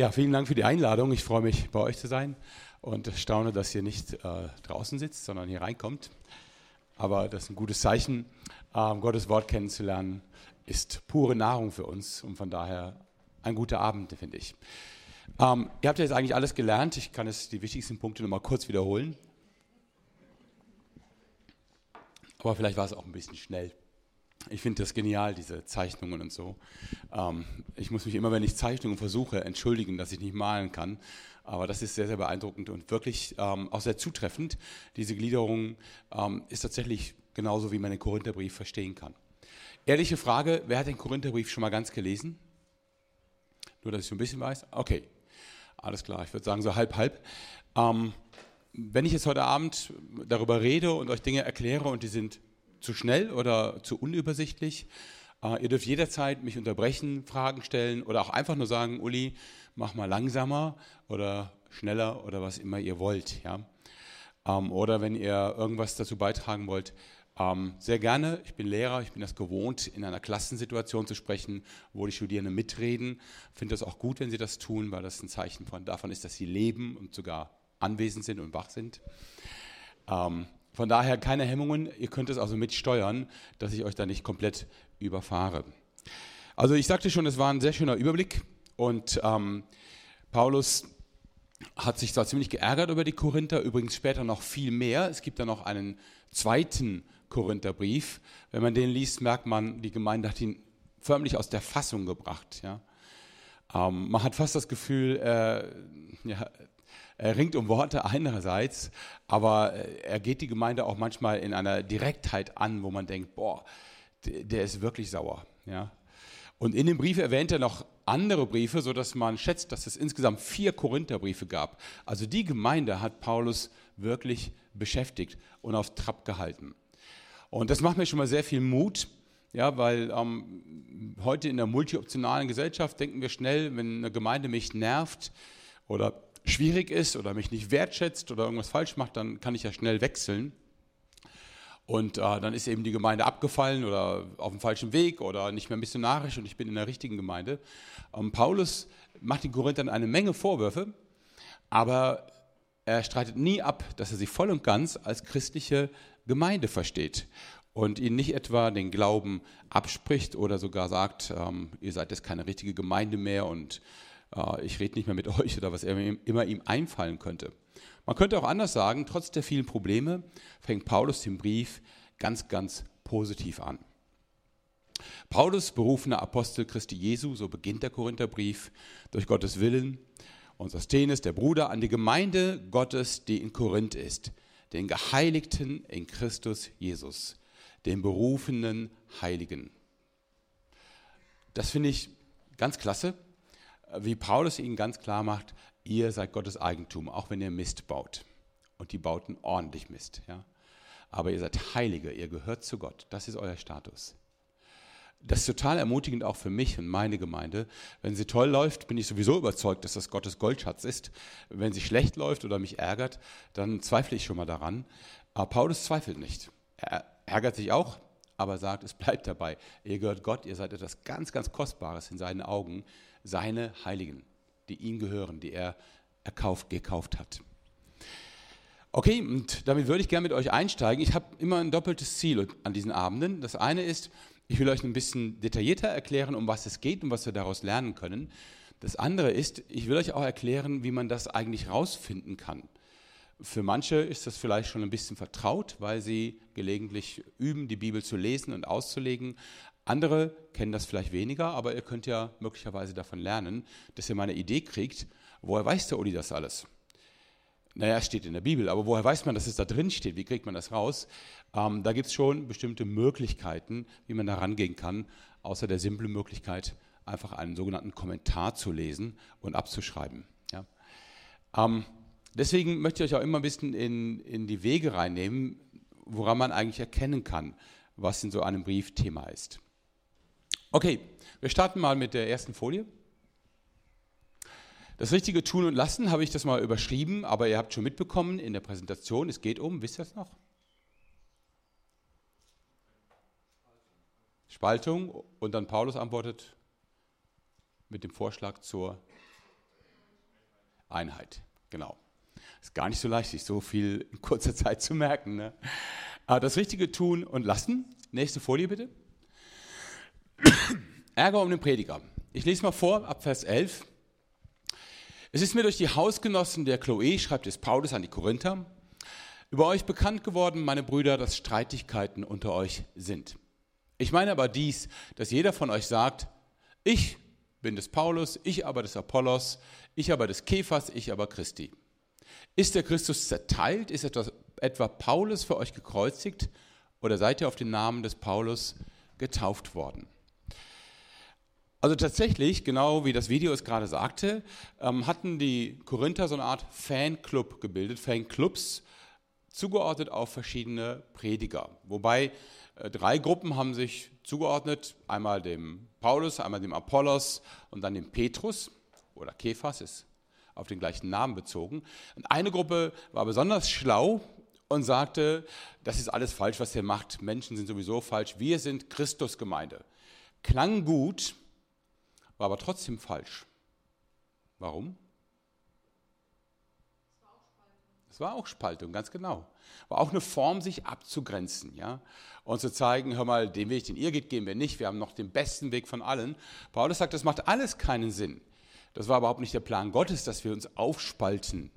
Ja, vielen Dank für die Einladung. Ich freue mich, bei euch zu sein und staune, dass ihr nicht äh, draußen sitzt, sondern hier reinkommt. Aber das ist ein gutes Zeichen. Ähm, Gottes Wort kennenzulernen ist pure Nahrung für uns und von daher ein guter Abend, finde ich. Ähm, ihr habt ja jetzt eigentlich alles gelernt. Ich kann jetzt die wichtigsten Punkte nochmal kurz wiederholen. Aber vielleicht war es auch ein bisschen schnell. Ich finde das genial, diese Zeichnungen und so. Ähm, ich muss mich immer, wenn ich Zeichnungen versuche, entschuldigen, dass ich nicht malen kann. Aber das ist sehr, sehr beeindruckend und wirklich ähm, auch sehr zutreffend. Diese Gliederung ähm, ist tatsächlich genauso, wie man den Korintherbrief verstehen kann. Ehrliche Frage, wer hat den Korintherbrief schon mal ganz gelesen? Nur, dass ich so ein bisschen weiß. Okay, alles klar. Ich würde sagen so halb, halb. Ähm, wenn ich jetzt heute Abend darüber rede und euch Dinge erkläre und die sind zu schnell oder zu unübersichtlich. Äh, ihr dürft jederzeit mich unterbrechen, Fragen stellen oder auch einfach nur sagen, Uli, mach mal langsamer oder schneller oder was immer ihr wollt. Ja? Ähm, oder wenn ihr irgendwas dazu beitragen wollt, ähm, sehr gerne. Ich bin Lehrer, ich bin das gewohnt, in einer Klassensituation zu sprechen, wo die Studierenden mitreden. Ich finde das auch gut, wenn sie das tun, weil das ein Zeichen von, davon ist, dass sie leben und sogar anwesend sind und wach sind. Ähm, von daher keine Hemmungen, ihr könnt es also mitsteuern, dass ich euch da nicht komplett überfahre. Also ich sagte schon, es war ein sehr schöner Überblick und ähm, Paulus hat sich zwar ziemlich geärgert über die Korinther, übrigens später noch viel mehr. Es gibt da noch einen zweiten Korintherbrief. Wenn man den liest, merkt man, die Gemeinde hat ihn förmlich aus der Fassung gebracht. Ja. Ähm, man hat fast das Gefühl, äh, ja, er ringt um Worte einerseits, aber äh, er geht die Gemeinde auch manchmal in einer Direktheit an, wo man denkt, boah, der ist wirklich sauer. Ja? Und in dem Brief erwähnt er noch andere Briefe, sodass man schätzt, dass es insgesamt vier Korintherbriefe gab. Also die Gemeinde hat Paulus wirklich beschäftigt und auf Trab gehalten. Und das macht mir schon mal sehr viel Mut, ja, weil ähm, heute in der multioptionalen Gesellschaft denken wir schnell, wenn eine Gemeinde mich nervt oder schwierig ist oder mich nicht wertschätzt oder irgendwas falsch macht, dann kann ich ja schnell wechseln. Und äh, dann ist eben die Gemeinde abgefallen oder auf dem falschen Weg oder nicht mehr missionarisch und ich bin in der richtigen Gemeinde. Ähm, Paulus macht den Korinthern eine Menge Vorwürfe, aber er streitet nie ab, dass er sie voll und ganz als christliche Gemeinde versteht und ihnen nicht etwa den Glauben abspricht oder sogar sagt, ähm, ihr seid jetzt keine richtige Gemeinde mehr und äh, ich rede nicht mehr mit euch oder was immer ihm einfallen könnte. Man könnte auch anders sagen, trotz der vielen Probleme fängt Paulus den Brief ganz, ganz positiv an. Paulus, berufener Apostel Christi Jesu, so beginnt der Korintherbrief, durch Gottes Willen, und Sosthenes, der Bruder, an die Gemeinde Gottes, die in Korinth ist, den Geheiligten in Christus Jesus, den berufenen Heiligen. Das finde ich ganz klasse, wie Paulus ihnen ganz klar macht, ihr seid Gottes Eigentum, auch wenn ihr Mist baut. Und die bauten ordentlich Mist. Ja? Aber ihr seid Heilige, ihr gehört zu Gott. Das ist euer Status. Das ist total ermutigend auch für mich und meine Gemeinde. Wenn sie toll läuft, bin ich sowieso überzeugt, dass das Gottes Goldschatz ist. Wenn sie schlecht läuft oder mich ärgert, dann zweifle ich schon mal daran. Aber Paulus zweifelt nicht. Er ärgert sich auch, aber sagt, es bleibt dabei. Ihr gehört Gott, ihr seid etwas ganz, ganz Kostbares in seinen Augen seine Heiligen, die ihm gehören, die er erkauft, gekauft hat. Okay, und damit würde ich gerne mit euch einsteigen. Ich habe immer ein doppeltes Ziel an diesen Abenden. Das eine ist, ich will euch ein bisschen detaillierter erklären, um was es geht und was wir daraus lernen können. Das andere ist, ich will euch auch erklären, wie man das eigentlich rausfinden kann. Für manche ist das vielleicht schon ein bisschen vertraut, weil sie gelegentlich üben, die Bibel zu lesen und auszulegen. Andere kennen das vielleicht weniger, aber ihr könnt ja möglicherweise davon lernen, dass ihr mal eine Idee kriegt, woher weiß der Uli das alles? Naja, es steht in der Bibel, aber woher weiß man, dass es da drin steht? Wie kriegt man das raus? Ähm, da gibt es schon bestimmte Möglichkeiten, wie man da rangehen kann, außer der simplen Möglichkeit, einfach einen sogenannten Kommentar zu lesen und abzuschreiben. Ja? Ähm, deswegen möchte ich euch auch immer ein bisschen in, in die Wege reinnehmen, woran man eigentlich erkennen kann, was in so einem Brief Thema ist. Okay, wir starten mal mit der ersten Folie. Das richtige Tun und Lassen habe ich das mal überschrieben, aber ihr habt schon mitbekommen in der Präsentation, es geht um, wisst ihr das noch? Spaltung und dann Paulus antwortet mit dem Vorschlag zur Einheit. Genau. Ist gar nicht so leicht, sich so viel in kurzer Zeit zu merken. Ne? Aber das Richtige tun und lassen. Nächste Folie bitte. Ärger um den Prediger. Ich lese mal vor, ab Vers 11. Es ist mir durch die Hausgenossen der Chloe, schreibt es Paulus an die Korinther, über euch bekannt geworden, meine Brüder, dass Streitigkeiten unter euch sind. Ich meine aber dies, dass jeder von euch sagt, ich bin des Paulus, ich aber des Apollos, ich aber des Kephas, ich aber Christi. Ist der Christus zerteilt? Ist etwa, etwa Paulus für euch gekreuzigt? Oder seid ihr auf den Namen des Paulus getauft worden? Also tatsächlich, genau wie das Video es gerade sagte, ähm, hatten die Korinther so eine Art Fanclub gebildet, Fanclubs, zugeordnet auf verschiedene Prediger. Wobei äh, drei Gruppen haben sich zugeordnet, einmal dem Paulus, einmal dem Apollos und dann dem Petrus oder Kephas ist auf den gleichen Namen bezogen. Und eine Gruppe war besonders schlau und sagte, das ist alles falsch, was ihr macht. Menschen sind sowieso falsch. Wir sind Christusgemeinde. Klang gut, war aber trotzdem falsch. Warum? Es war auch Spaltung, ganz genau. War auch eine Form, sich abzugrenzen, ja, und zu zeigen, hör mal, den Weg, den ihr geht, gehen wir nicht. Wir haben noch den besten Weg von allen. Paulus sagt, das macht alles keinen Sinn. Das war überhaupt nicht der Plan Gottes, dass wir uns aufspalten.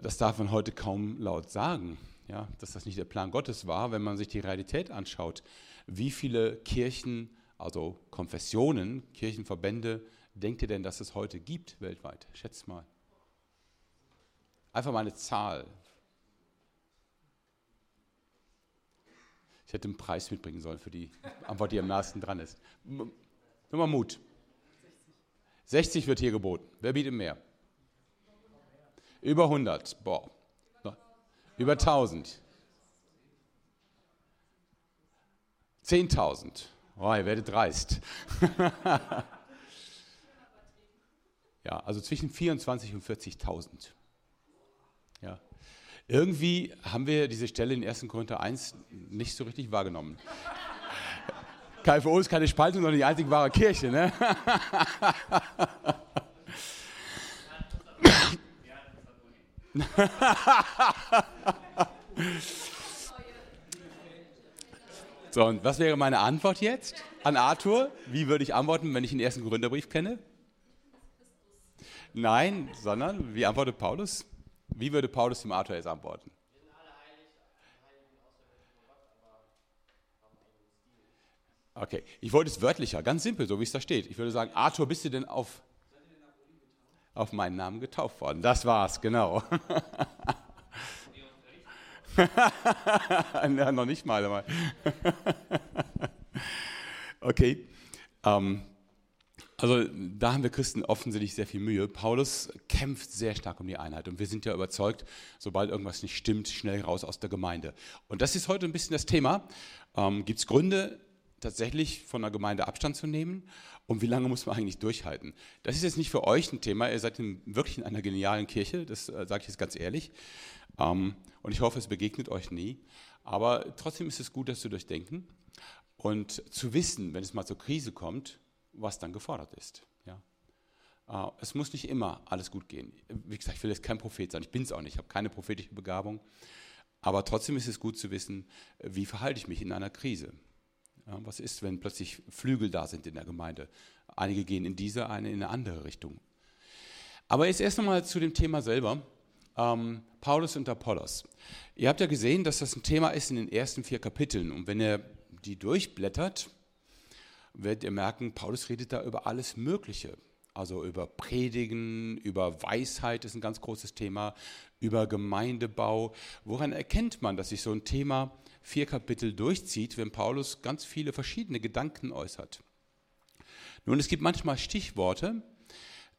Das darf man heute kaum laut sagen, ja, dass das nicht der Plan Gottes war, wenn man sich die Realität anschaut. Wie viele Kirchen also Konfessionen, Kirchenverbände, denkt ihr denn, dass es heute gibt weltweit? Schätzt mal. Einfach mal eine Zahl. Ich hätte einen Preis mitbringen sollen für die Antwort, die am nahesten dran ist. Nur mal Mut. 60 wird hier geboten. Wer bietet mehr? Über 100. Boah. Über 1000. 10.000. Oh, ihr werdet dreist. ja, also zwischen 24 und 40.000. Ja. Irgendwie haben wir diese Stelle in 1. Korinther 1 nicht so richtig wahrgenommen. KFO ist keine Spaltung, sondern die einzig wahre Kirche. Ne? So, und was wäre meine Antwort jetzt an Arthur? Wie würde ich antworten, wenn ich den ersten Gründerbrief kenne? Nein, sondern wie antwortet Paulus? Wie würde Paulus dem Arthur jetzt antworten? Okay, ich wollte es wörtlicher, ganz simpel, so wie es da steht. Ich würde sagen, Arthur, bist du denn auf, auf meinen Namen getauft worden? Das war's, genau. ja, noch nicht mal. okay. Ähm, also da haben wir Christen offensichtlich sehr viel Mühe. Paulus kämpft sehr stark um die Einheit und wir sind ja überzeugt, sobald irgendwas nicht stimmt, schnell raus aus der Gemeinde. Und das ist heute ein bisschen das Thema. Ähm, Gibt es Gründe, tatsächlich von der Gemeinde Abstand zu nehmen? Und wie lange muss man eigentlich durchhalten? Das ist jetzt nicht für euch ein Thema. Ihr seid in, wirklich in einer genialen Kirche, das äh, sage ich jetzt ganz ehrlich. Ähm, und ich hoffe, es begegnet euch nie. Aber trotzdem ist es gut, das zu durchdenken und zu wissen, wenn es mal zur Krise kommt, was dann gefordert ist. Ja? Äh, es muss nicht immer alles gut gehen. Wie gesagt, ich will jetzt kein Prophet sein, ich bin es auch nicht, ich habe keine prophetische Begabung. Aber trotzdem ist es gut zu wissen, wie verhalte ich mich in einer Krise. Ja, was ist, wenn plötzlich Flügel da sind in der Gemeinde? Einige gehen in diese, eine in eine andere Richtung. Aber jetzt erst einmal zu dem Thema selber ähm, Paulus und Apollos. Ihr habt ja gesehen, dass das ein Thema ist in den ersten vier Kapiteln. Und wenn ihr die durchblättert, werdet ihr merken, Paulus redet da über alles Mögliche. Also über Predigen, über Weisheit ist ein ganz großes Thema, über Gemeindebau. Woran erkennt man, dass sich so ein Thema vier Kapitel durchzieht, wenn Paulus ganz viele verschiedene Gedanken äußert? Nun, es gibt manchmal Stichworte,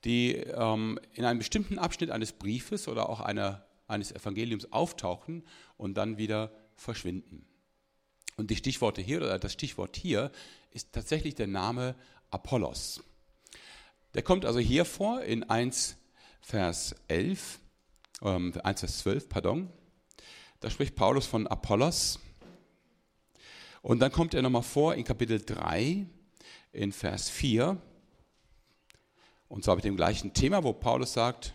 die ähm, in einem bestimmten Abschnitt eines Briefes oder auch einer, eines Evangeliums auftauchen und dann wieder verschwinden. Und die Stichworte hier oder das Stichwort hier ist tatsächlich der Name Apollos. Der kommt also hier vor in 1 Vers 11, ähm, 1 Vers 12, pardon. Da spricht Paulus von Apollos. Und dann kommt er nochmal vor in Kapitel 3 in Vers 4 Und zwar mit dem gleichen Thema, wo Paulus sagt,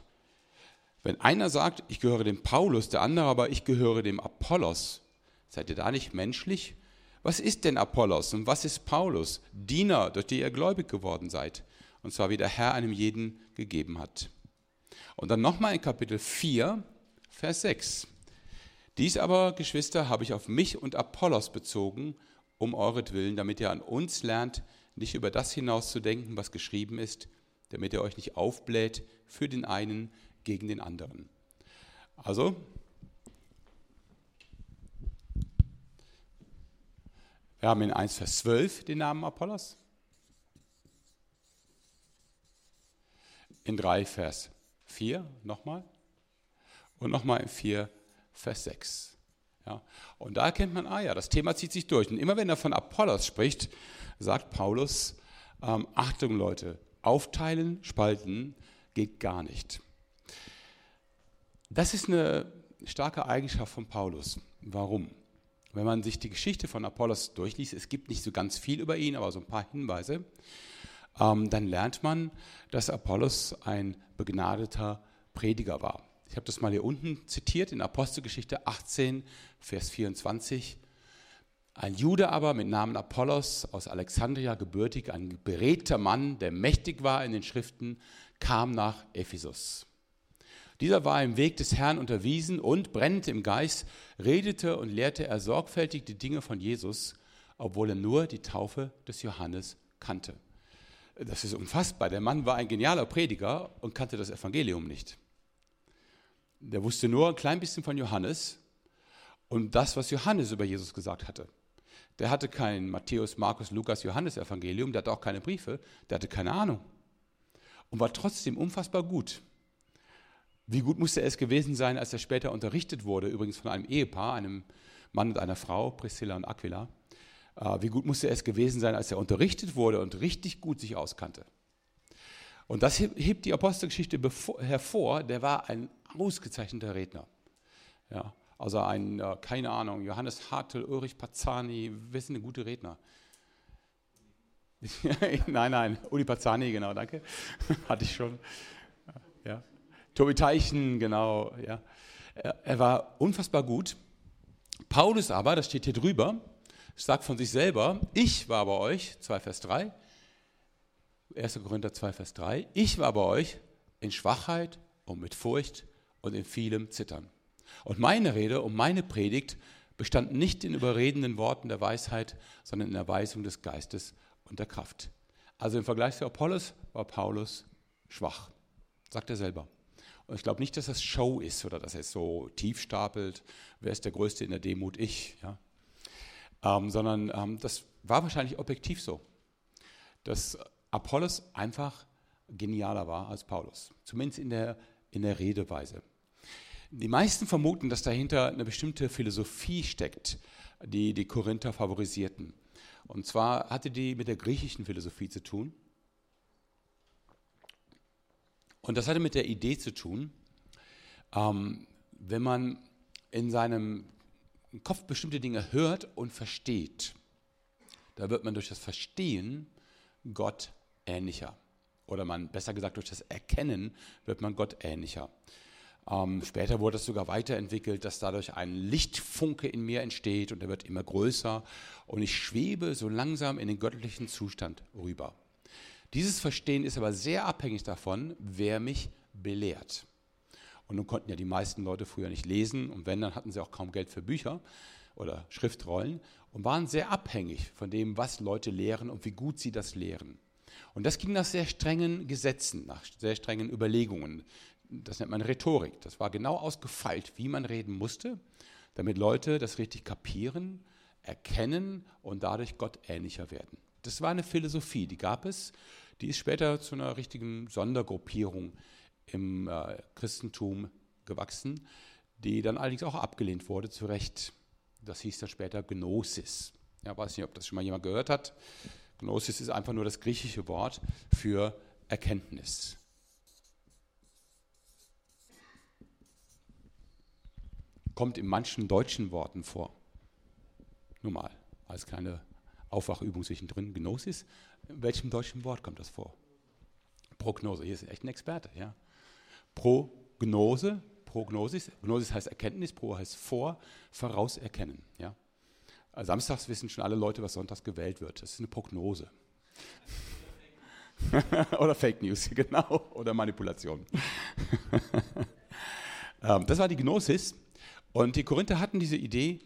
wenn einer sagt, ich gehöre dem Paulus, der andere aber, ich gehöre dem Apollos, seid ihr da nicht menschlich? Was ist denn Apollos und was ist Paulus? Diener, durch die ihr gläubig geworden seid. Und zwar wie der Herr einem jeden gegeben hat. Und dann nochmal in Kapitel 4, Vers 6. Dies aber, Geschwister, habe ich auf mich und Apollos bezogen, um euretwillen, damit ihr an uns lernt, nicht über das hinauszudenken, was geschrieben ist, damit ihr euch nicht aufbläht für den einen gegen den anderen. Also, wir haben in 1 Vers 12 den Namen Apollos, in 3 Vers 4 nochmal und nochmal in 4 Vers 6. Ja, und da erkennt man, ah ja, das Thema zieht sich durch. Und immer wenn er von Apollos spricht, sagt Paulus, ähm, Achtung Leute, aufteilen, spalten geht gar nicht. Das ist eine starke Eigenschaft von Paulus. Warum? Wenn man sich die Geschichte von Apollos durchliest, es gibt nicht so ganz viel über ihn, aber so ein paar Hinweise, ähm, dann lernt man, dass Apollos ein begnadeter Prediger war. Ich habe das mal hier unten zitiert in Apostelgeschichte 18, Vers 24. Ein Jude aber mit Namen Apollos aus Alexandria gebürtig, ein beredter Mann, der mächtig war in den Schriften, kam nach Ephesus. Dieser war im Weg des Herrn unterwiesen und, brennend im Geist, redete und lehrte er sorgfältig die Dinge von Jesus, obwohl er nur die Taufe des Johannes kannte. Das ist unfassbar. Der Mann war ein genialer Prediger und kannte das Evangelium nicht. Der wusste nur ein klein bisschen von Johannes und das, was Johannes über Jesus gesagt hatte. Der hatte kein Matthäus, Markus, Lukas, Johannes Evangelium, der hatte auch keine Briefe, der hatte keine Ahnung und war trotzdem unfassbar gut. Wie gut musste es gewesen sein, als er später unterrichtet wurde, übrigens von einem Ehepaar, einem Mann und einer Frau, Priscilla und Aquila. Äh, wie gut musste es gewesen sein, als er unterrichtet wurde und richtig gut sich auskannte. Und das hebt die Apostelgeschichte hervor, der war ein ausgezeichneter Redner. Ja, also ein, äh, keine Ahnung, Johannes Hartl, Ulrich Pazzani, wir sind gute Redner. nein, nein, Uli Pazzani, genau, danke. Hatte ich schon. Ja. Tobi Teichen, genau. Ja. Er war unfassbar gut. Paulus aber, das steht hier drüber, sagt von sich selber, ich war bei euch, 2 Vers 3, 1. Korinther 2 Vers 3, ich war bei euch in Schwachheit und mit Furcht und in vielem Zittern. Und meine Rede und meine Predigt bestand nicht in überredenden Worten der Weisheit, sondern in der Weisung des Geistes und der Kraft. Also im Vergleich zu Apollos war Paulus schwach, sagt er selber. Und ich glaube nicht, dass das Show ist oder dass er es so tief stapelt, wer ist der Größte in der Demut, ich. Ja? Ähm, sondern ähm, das war wahrscheinlich objektiv so, dass Apollos einfach genialer war als Paulus, zumindest in der, in der Redeweise. Die meisten vermuten, dass dahinter eine bestimmte Philosophie steckt, die die Korinther favorisierten. Und zwar hatte die mit der griechischen Philosophie zu tun. Und das hatte mit der Idee zu tun, ähm, wenn man in seinem Kopf bestimmte Dinge hört und versteht, da wird man durch das Verstehen Gott ähnlicher. Oder man, besser gesagt, durch das Erkennen wird man Gott ähnlicher. Ähm, später wurde es sogar weiterentwickelt, dass dadurch ein Lichtfunke in mir entsteht und er wird immer größer und ich schwebe so langsam in den göttlichen Zustand rüber. Dieses Verstehen ist aber sehr abhängig davon, wer mich belehrt. Und nun konnten ja die meisten Leute früher nicht lesen und wenn, dann hatten sie auch kaum Geld für Bücher oder Schriftrollen und waren sehr abhängig von dem, was Leute lehren und wie gut sie das lehren. Und das ging nach sehr strengen Gesetzen, nach sehr strengen Überlegungen. Das nennt man Rhetorik. Das war genau ausgefeilt, wie man reden musste, damit Leute das richtig kapieren, erkennen und dadurch Gott ähnlicher werden. Das war eine Philosophie, die gab es. Die ist später zu einer richtigen Sondergruppierung im äh, Christentum gewachsen, die dann allerdings auch abgelehnt wurde, zu Recht. Das hieß dann später Gnosis. Ja, weiß nicht, ob das schon mal jemand gehört hat. Gnosis ist einfach nur das griechische Wort für Erkenntnis. Kommt in manchen deutschen Worten vor. Nur mal, als kleine Aufwachübung zwischendrin. Gnosis, in welchem deutschen Wort kommt das vor? Prognose, hier ist echt ein Experte, ja. Prognose, Prognosis, Gnosis heißt Erkenntnis, Pro heißt vor, vorauserkennen, ja. Samstags wissen schon alle Leute, was sonntags gewählt wird. Das ist eine Prognose. Oder Fake News, genau. Oder Manipulation. Ähm, das war die Gnosis. Und die Korinther hatten diese Idee,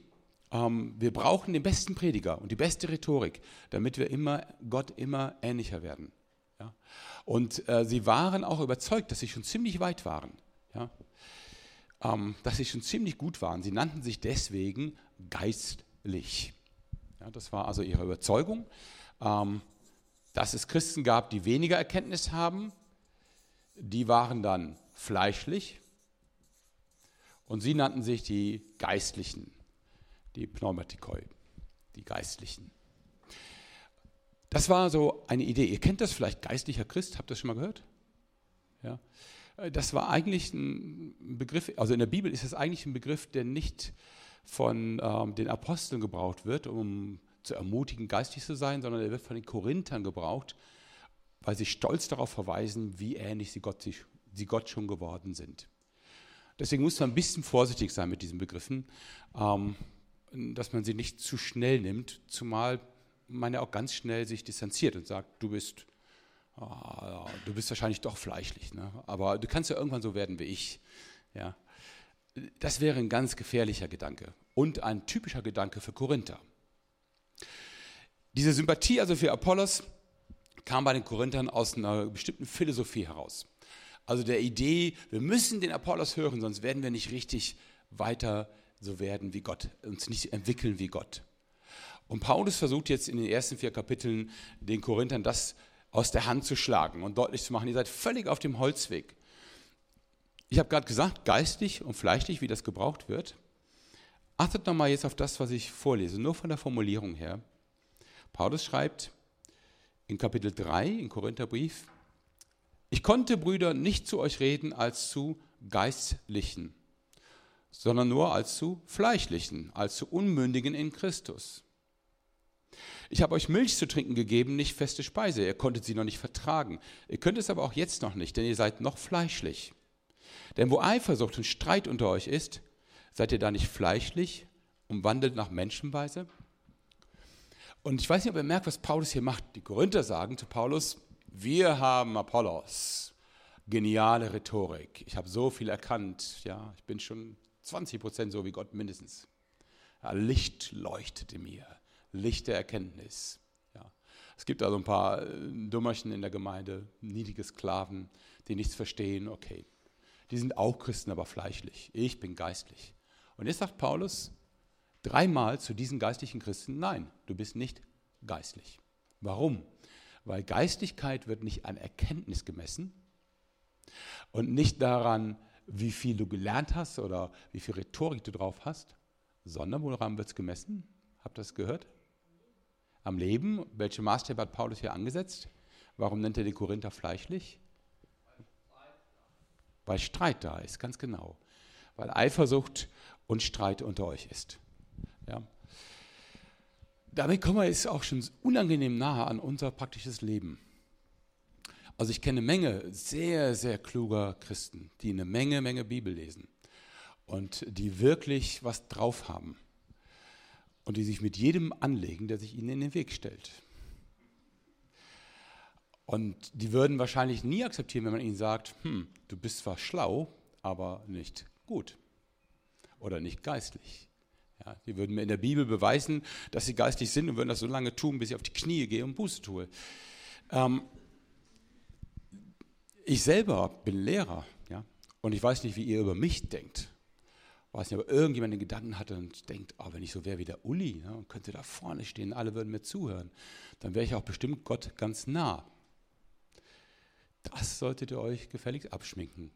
ähm, wir brauchen den besten Prediger und die beste Rhetorik, damit wir immer Gott immer ähnlicher werden. Und äh, sie waren auch überzeugt, dass sie schon ziemlich weit waren. Ähm, dass sie schon ziemlich gut waren. Sie nannten sich deswegen geistlich. Ja, das war also ihre Überzeugung. Ähm, dass es Christen gab, die weniger Erkenntnis haben, die waren dann fleischlich und sie nannten sich die Geistlichen, die Pneumatikoi, die Geistlichen. Das war so eine Idee. Ihr kennt das vielleicht, geistlicher Christ, habt ihr das schon mal gehört? Ja. Das war eigentlich ein Begriff, also in der Bibel ist das eigentlich ein Begriff, der nicht von ähm, den Aposteln gebraucht wird, um zu ermutigen, geistig zu sein, sondern er wird von den Korinthern gebraucht, weil sie stolz darauf verweisen, wie ähnlich sie Gott, sie Gott schon geworden sind. Deswegen muss man ein bisschen vorsichtig sein mit diesen Begriffen, ähm, dass man sie nicht zu schnell nimmt, zumal man ja auch ganz schnell sich distanziert und sagt, du bist, oh, du bist wahrscheinlich doch fleischlich, ne? aber du kannst ja irgendwann so werden wie ich. Ja? Das wäre ein ganz gefährlicher Gedanke und ein typischer Gedanke für Korinther. Diese Sympathie also für Apollos kam bei den Korinthern aus einer bestimmten Philosophie heraus. Also der Idee, wir müssen den Apollos hören, sonst werden wir nicht richtig weiter so werden wie Gott, uns nicht entwickeln wie Gott. Und Paulus versucht jetzt in den ersten vier Kapiteln den Korinthern das aus der Hand zu schlagen und deutlich zu machen, ihr seid völlig auf dem Holzweg. Ich habe gerade gesagt, geistig und fleischlich, wie das gebraucht wird. Achtet nochmal jetzt auf das, was ich vorlese, nur von der Formulierung her. Paulus schreibt in Kapitel 3 im Korintherbrief, ich konnte, Brüder, nicht zu euch reden als zu Geistlichen, sondern nur als zu Fleischlichen, als zu Unmündigen in Christus. Ich habe euch Milch zu trinken gegeben, nicht feste Speise. Ihr konntet sie noch nicht vertragen. Ihr könnt es aber auch jetzt noch nicht, denn ihr seid noch fleischlich. Denn wo Eifersucht und Streit unter euch ist, seid ihr da nicht fleischlich und wandelt nach Menschenweise? Und ich weiß nicht, ob ihr merkt, was Paulus hier macht. Die Korinther sagen zu Paulus, wir haben Apollos, geniale Rhetorik. Ich habe so viel erkannt, ja, ich bin schon 20 Prozent so wie Gott mindestens. Ja, Licht leuchtete mir, Licht der Erkenntnis. Ja. Es gibt also ein paar äh, Dummerchen in der Gemeinde, niedrige Sklaven, die nichts verstehen, okay. Die sind auch Christen, aber fleischlich. Ich bin geistlich. Und jetzt sagt Paulus, dreimal zu diesen geistlichen Christen, nein, du bist nicht geistlich. Warum? Weil Geistlichkeit wird nicht an Erkenntnis gemessen und nicht daran, wie viel du gelernt hast oder wie viel Rhetorik du drauf hast, sondern woran wird es gemessen? Habt ihr das gehört? Am Leben. Welche Maßstäbe hat Paulus hier angesetzt? Warum nennt er die Korinther fleischlich? Weil Streit da ist, ganz genau. Weil Eifersucht und Streit unter euch ist. Ja. Damit kommen wir jetzt auch schon unangenehm nahe an unser praktisches Leben. Also ich kenne eine Menge sehr, sehr kluger Christen, die eine Menge, Menge Bibel lesen und die wirklich was drauf haben und die sich mit jedem anlegen, der sich ihnen in den Weg stellt. Und die würden wahrscheinlich nie akzeptieren, wenn man ihnen sagt, hm, du bist zwar schlau, aber nicht gut oder nicht geistlich. Ja, die würden mir in der Bibel beweisen, dass sie geistig sind und würden das so lange tun, bis ich auf die Knie gehe und Buße tue. Ähm, ich selber bin Lehrer ja, und ich weiß nicht, wie ihr über mich denkt. Ich weiß nicht, aber irgendjemand den Gedanken hatte und denkt, oh, wenn ich so wäre wie der Uli ja, und könnte da vorne stehen, alle würden mir zuhören, dann wäre ich auch bestimmt Gott ganz nah. Das solltet ihr euch gefälligst abschminken.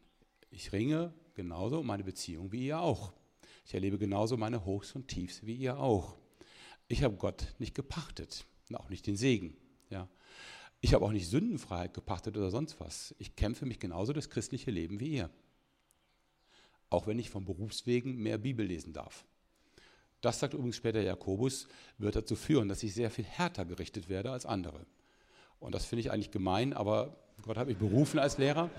Ich ringe genauso um meine Beziehung wie ihr auch. Ich erlebe genauso meine Hochs und Tiefs wie ihr auch. Ich habe Gott nicht gepachtet auch nicht den Segen. Ja. Ich habe auch nicht Sündenfreiheit gepachtet oder sonst was. Ich kämpfe mich genauso das christliche Leben wie ihr. Auch wenn ich von Berufswegen mehr Bibel lesen darf. Das sagt übrigens später Jakobus, wird dazu führen, dass ich sehr viel härter gerichtet werde als andere. Und das finde ich eigentlich gemein, aber Gott hat mich berufen als Lehrer.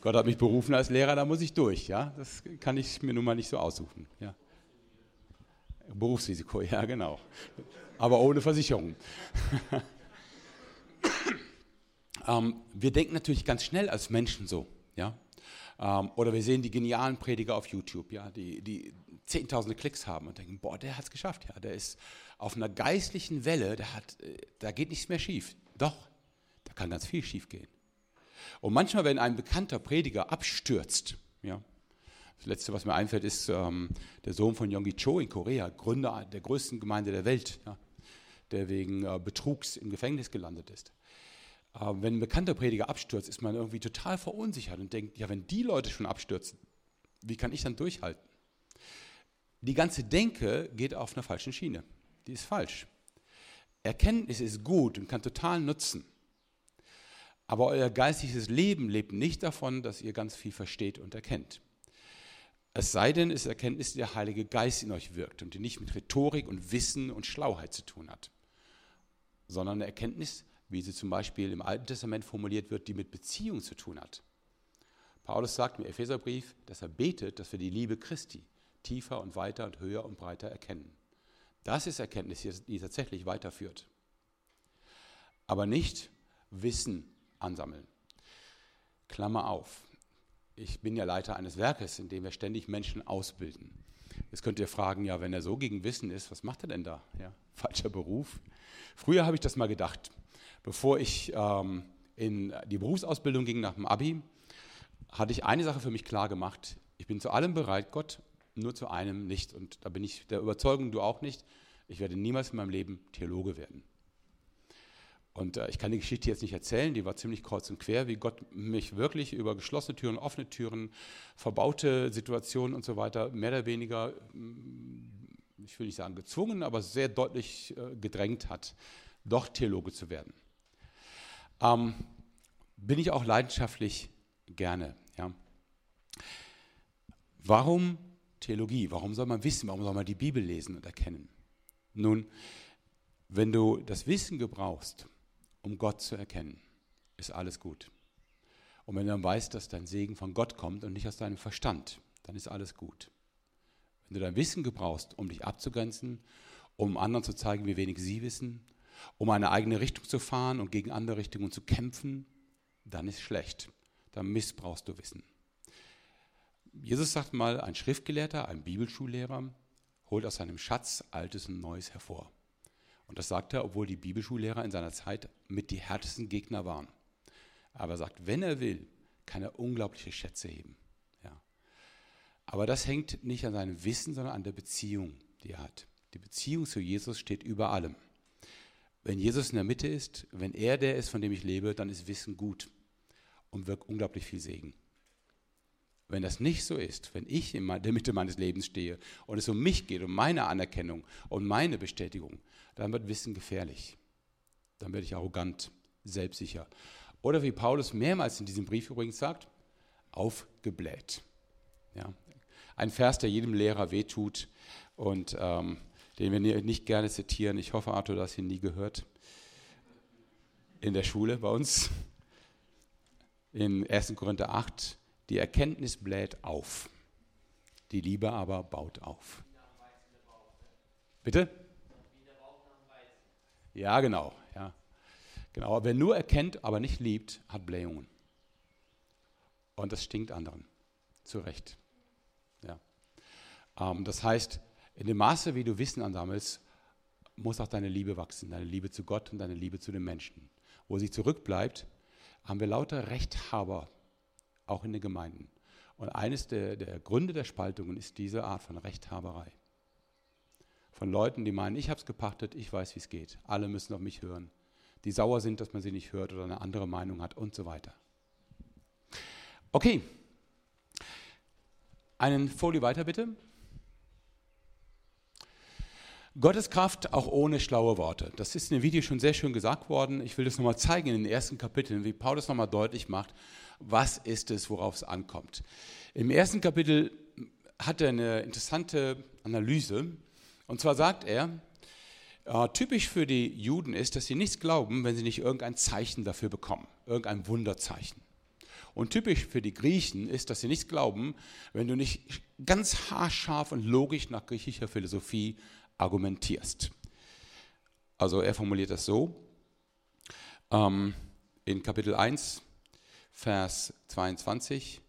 Gott hat mich berufen als Lehrer, da muss ich durch. Ja? Das kann ich mir nun mal nicht so aussuchen. Ja? Berufsrisiko, ja genau. Aber ohne Versicherung. ähm, wir denken natürlich ganz schnell als Menschen so. Ja? Ähm, oder wir sehen die genialen Prediger auf YouTube, ja? die, die zehntausende Klicks haben und denken, boah, der hat es geschafft. Ja? Der ist auf einer geistlichen Welle, der hat, äh, da geht nichts mehr schief. Doch, da kann ganz viel schief gehen. Und manchmal, wenn ein bekannter Prediger abstürzt, ja, das Letzte, was mir einfällt, ist ähm, der Sohn von Yonggi Cho in Korea, Gründer der größten Gemeinde der Welt, ja, der wegen äh, Betrugs im Gefängnis gelandet ist. Äh, wenn ein bekannter Prediger abstürzt, ist man irgendwie total verunsichert und denkt, ja, wenn die Leute schon abstürzen, wie kann ich dann durchhalten? Die ganze Denke geht auf einer falschen Schiene. Die ist falsch. Erkenntnis ist gut und kann total nutzen. Aber euer geistiges Leben lebt nicht davon, dass ihr ganz viel versteht und erkennt. Es sei denn, es ist Erkenntnis, die der Heilige Geist in euch wirkt und die nicht mit Rhetorik und Wissen und Schlauheit zu tun hat, sondern eine Erkenntnis, wie sie zum Beispiel im Alten Testament formuliert wird, die mit Beziehung zu tun hat. Paulus sagt im Epheserbrief, dass er betet, dass wir die Liebe Christi tiefer und weiter und höher und breiter erkennen. Das ist Erkenntnis, die tatsächlich weiterführt. Aber nicht Wissen ansammeln. Klammer auf. Ich bin ja Leiter eines Werkes, in dem wir ständig Menschen ausbilden. Jetzt könnt ihr fragen, ja, wenn er so gegen Wissen ist, was macht er denn da? Ja, falscher Beruf. Früher habe ich das mal gedacht. Bevor ich ähm, in die Berufsausbildung ging nach dem Abi, hatte ich eine Sache für mich klar gemacht. Ich bin zu allem bereit, Gott, nur zu einem nicht. Und da bin ich der Überzeugung, du auch nicht. Ich werde niemals in meinem Leben Theologe werden. Und äh, ich kann die Geschichte jetzt nicht erzählen, die war ziemlich kreuz und quer, wie Gott mich wirklich über geschlossene Türen, offene Türen, verbaute Situationen und so weiter, mehr oder weniger, mm, ich will nicht sagen gezwungen, aber sehr deutlich äh, gedrängt hat, doch Theologe zu werden. Ähm, bin ich auch leidenschaftlich gerne. Ja. Warum Theologie? Warum soll man wissen? Warum soll man die Bibel lesen und erkennen? Nun, wenn du das Wissen gebrauchst, um Gott zu erkennen, ist alles gut. Und wenn du dann weißt, dass dein Segen von Gott kommt und nicht aus deinem Verstand, dann ist alles gut. Wenn du dein Wissen gebrauchst, um dich abzugrenzen, um anderen zu zeigen, wie wenig sie wissen, um eine eigene Richtung zu fahren und gegen andere Richtungen zu kämpfen, dann ist schlecht. Dann missbrauchst du Wissen. Jesus sagt mal, ein Schriftgelehrter, ein Bibelschullehrer holt aus seinem Schatz Altes und Neues hervor. Und das sagt er, obwohl die Bibelschullehrer in seiner Zeit mit die härtesten Gegner waren. Aber er sagt, wenn er will, kann er unglaubliche Schätze heben. Ja. Aber das hängt nicht an seinem Wissen, sondern an der Beziehung, die er hat. Die Beziehung zu Jesus steht über allem. Wenn Jesus in der Mitte ist, wenn er der ist, von dem ich lebe, dann ist Wissen gut und wirkt unglaublich viel Segen. Wenn das nicht so ist, wenn ich in der Mitte meines Lebens stehe und es um mich geht, um meine Anerkennung und meine Bestätigung, dann wird Wissen gefährlich. Dann werde ich arrogant, selbstsicher. Oder wie Paulus mehrmals in diesem Brief übrigens sagt, aufgebläht. Ja. Ein Vers, der jedem Lehrer wehtut und ähm, den wir nicht gerne zitieren. Ich hoffe, Arthur, du hast ihn nie gehört. In der Schule bei uns. In 1. Korinther 8. Die Erkenntnis bläht auf. Die Liebe aber baut auf. Bitte? Ja, genau. Ja. genau. Wer nur erkennt, aber nicht liebt, hat Blähungen. Und das stinkt anderen. Zu Recht. Ja. Ähm, das heißt, in dem Maße, wie du Wissen ansammelst, muss auch deine Liebe wachsen, deine Liebe zu Gott und deine Liebe zu den Menschen. Wo sie zurückbleibt, haben wir lauter Rechthaber, auch in den Gemeinden. Und eines der, der Gründe der Spaltungen ist diese Art von Rechthaberei von Leuten, die meinen, ich habe es gepachtet, ich weiß, wie es geht. Alle müssen auf mich hören. Die sauer sind, dass man sie nicht hört oder eine andere Meinung hat und so weiter. Okay. Einen Folie weiter bitte. Gottes Kraft auch ohne schlaue Worte. Das ist in dem Video schon sehr schön gesagt worden. Ich will das nochmal zeigen in den ersten Kapiteln, wie Paulus nochmal deutlich macht, was ist es, worauf es ankommt. Im ersten Kapitel hat er eine interessante Analyse und zwar sagt er, Äh, typisch für die Juden ist, dass sie nichts glauben, wenn sie nicht irgendein Zeichen dafür bekommen, irgendein Wunderzeichen. Und typisch für die Griechen ist, dass sie nichts glauben, wenn du nicht ganz haarscharf und logisch nach griechischer Philosophie argumentierst. Also er formuliert das so ähm, in Kapitel 1, Vers 22.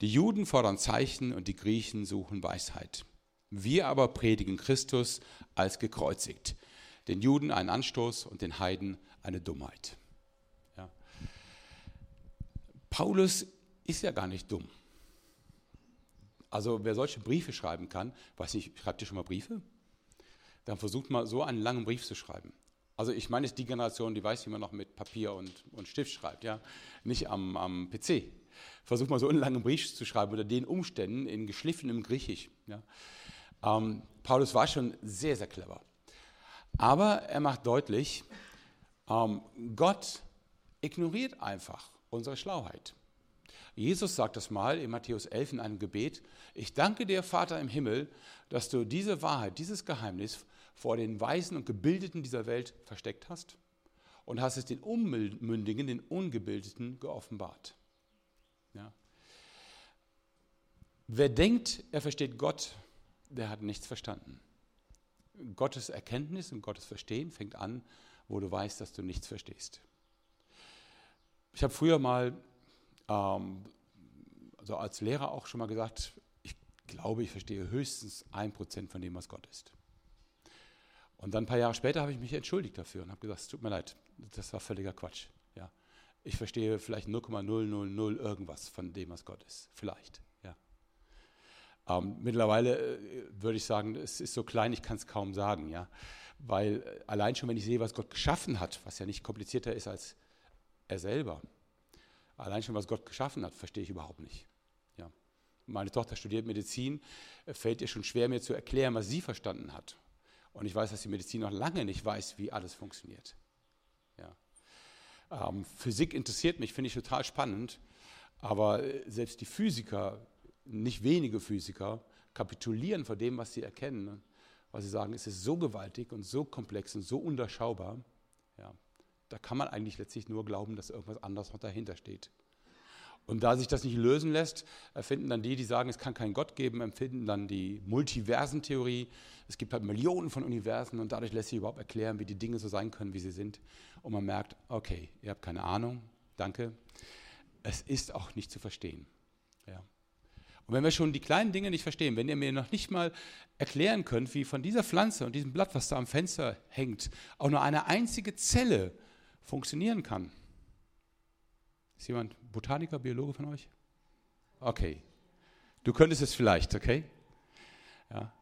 Die Juden fordern Zeichen und die Griechen suchen Weisheit. Wir aber predigen Christus als gekreuzigt, den Juden einen Anstoß und den Heiden eine Dummheit. Ja. Paulus ist ja gar nicht dumm. Also wer solche Briefe schreiben kann, weiß nicht, schreibt ihr schon mal Briefe? Dann versucht mal so einen langen Brief zu schreiben. Also ich meine, es ist die Generation, die weiß, wie man noch mit Papier und, und Stift schreibt, ja, nicht am, am PC. Versucht mal so einen langen Brief zu schreiben unter den Umständen in geschliffenem Griechisch. Ja. Ähm, Paulus war schon sehr, sehr clever. Aber er macht deutlich, ähm, Gott ignoriert einfach unsere Schlauheit. Jesus sagt das mal in Matthäus 11 in einem Gebet, ich danke dir, Vater im Himmel, dass du diese Wahrheit, dieses Geheimnis vor den Weisen und Gebildeten dieser Welt versteckt hast und hast es den Unmündigen, den Ungebildeten geoffenbart. Ja. Wer denkt, er versteht Gott, der hat nichts verstanden. Gottes Erkenntnis und Gottes Verstehen fängt an, wo du weißt, dass du nichts verstehst. Ich habe früher mal, ähm, also als Lehrer auch schon mal gesagt, ich glaube, ich verstehe höchstens ein Prozent von dem, was Gott ist. Und dann ein paar Jahre später habe ich mich entschuldigt dafür und habe gesagt, es tut mir leid, das war völliger Quatsch. Ja. Ich verstehe vielleicht 0,000 irgendwas von dem, was Gott ist. Vielleicht. Ähm, mittlerweile äh, würde ich sagen, es ist so klein, ich kann es kaum sagen, ja. Weil äh, allein schon, wenn ich sehe, was Gott geschaffen hat, was ja nicht komplizierter ist als er selber, allein schon, was Gott geschaffen hat, verstehe ich überhaupt nicht. Ja. Meine Tochter studiert Medizin, äh, fällt ihr schon schwer, mir zu erklären, was sie verstanden hat. Und ich weiß, dass die Medizin noch lange nicht weiß, wie alles funktioniert. Ja. Ähm, Physik interessiert mich, finde ich total spannend, aber selbst die Physiker nicht wenige Physiker kapitulieren vor dem, was sie erkennen, weil sie sagen, es ist so gewaltig und so komplex und so undurchschaubar. Ja, da kann man eigentlich letztlich nur glauben, dass irgendwas anderes noch dahinter steht. Und da sich das nicht lösen lässt, erfinden dann die, die sagen, es kann keinen Gott geben, empfinden dann die Multiversentheorie. Es gibt halt Millionen von Universen und dadurch lässt sich überhaupt erklären, wie die Dinge so sein können, wie sie sind. Und man merkt, okay, ihr habt keine Ahnung, danke. Es ist auch nicht zu verstehen. Ja. Und wenn wir schon die kleinen Dinge nicht verstehen, wenn ihr mir noch nicht mal erklären könnt, wie von dieser Pflanze und diesem Blatt, was da am Fenster hängt, auch nur eine einzige Zelle funktionieren kann. Ist jemand Botaniker, Biologe von euch? Okay. Du könntest es vielleicht, okay? Ja.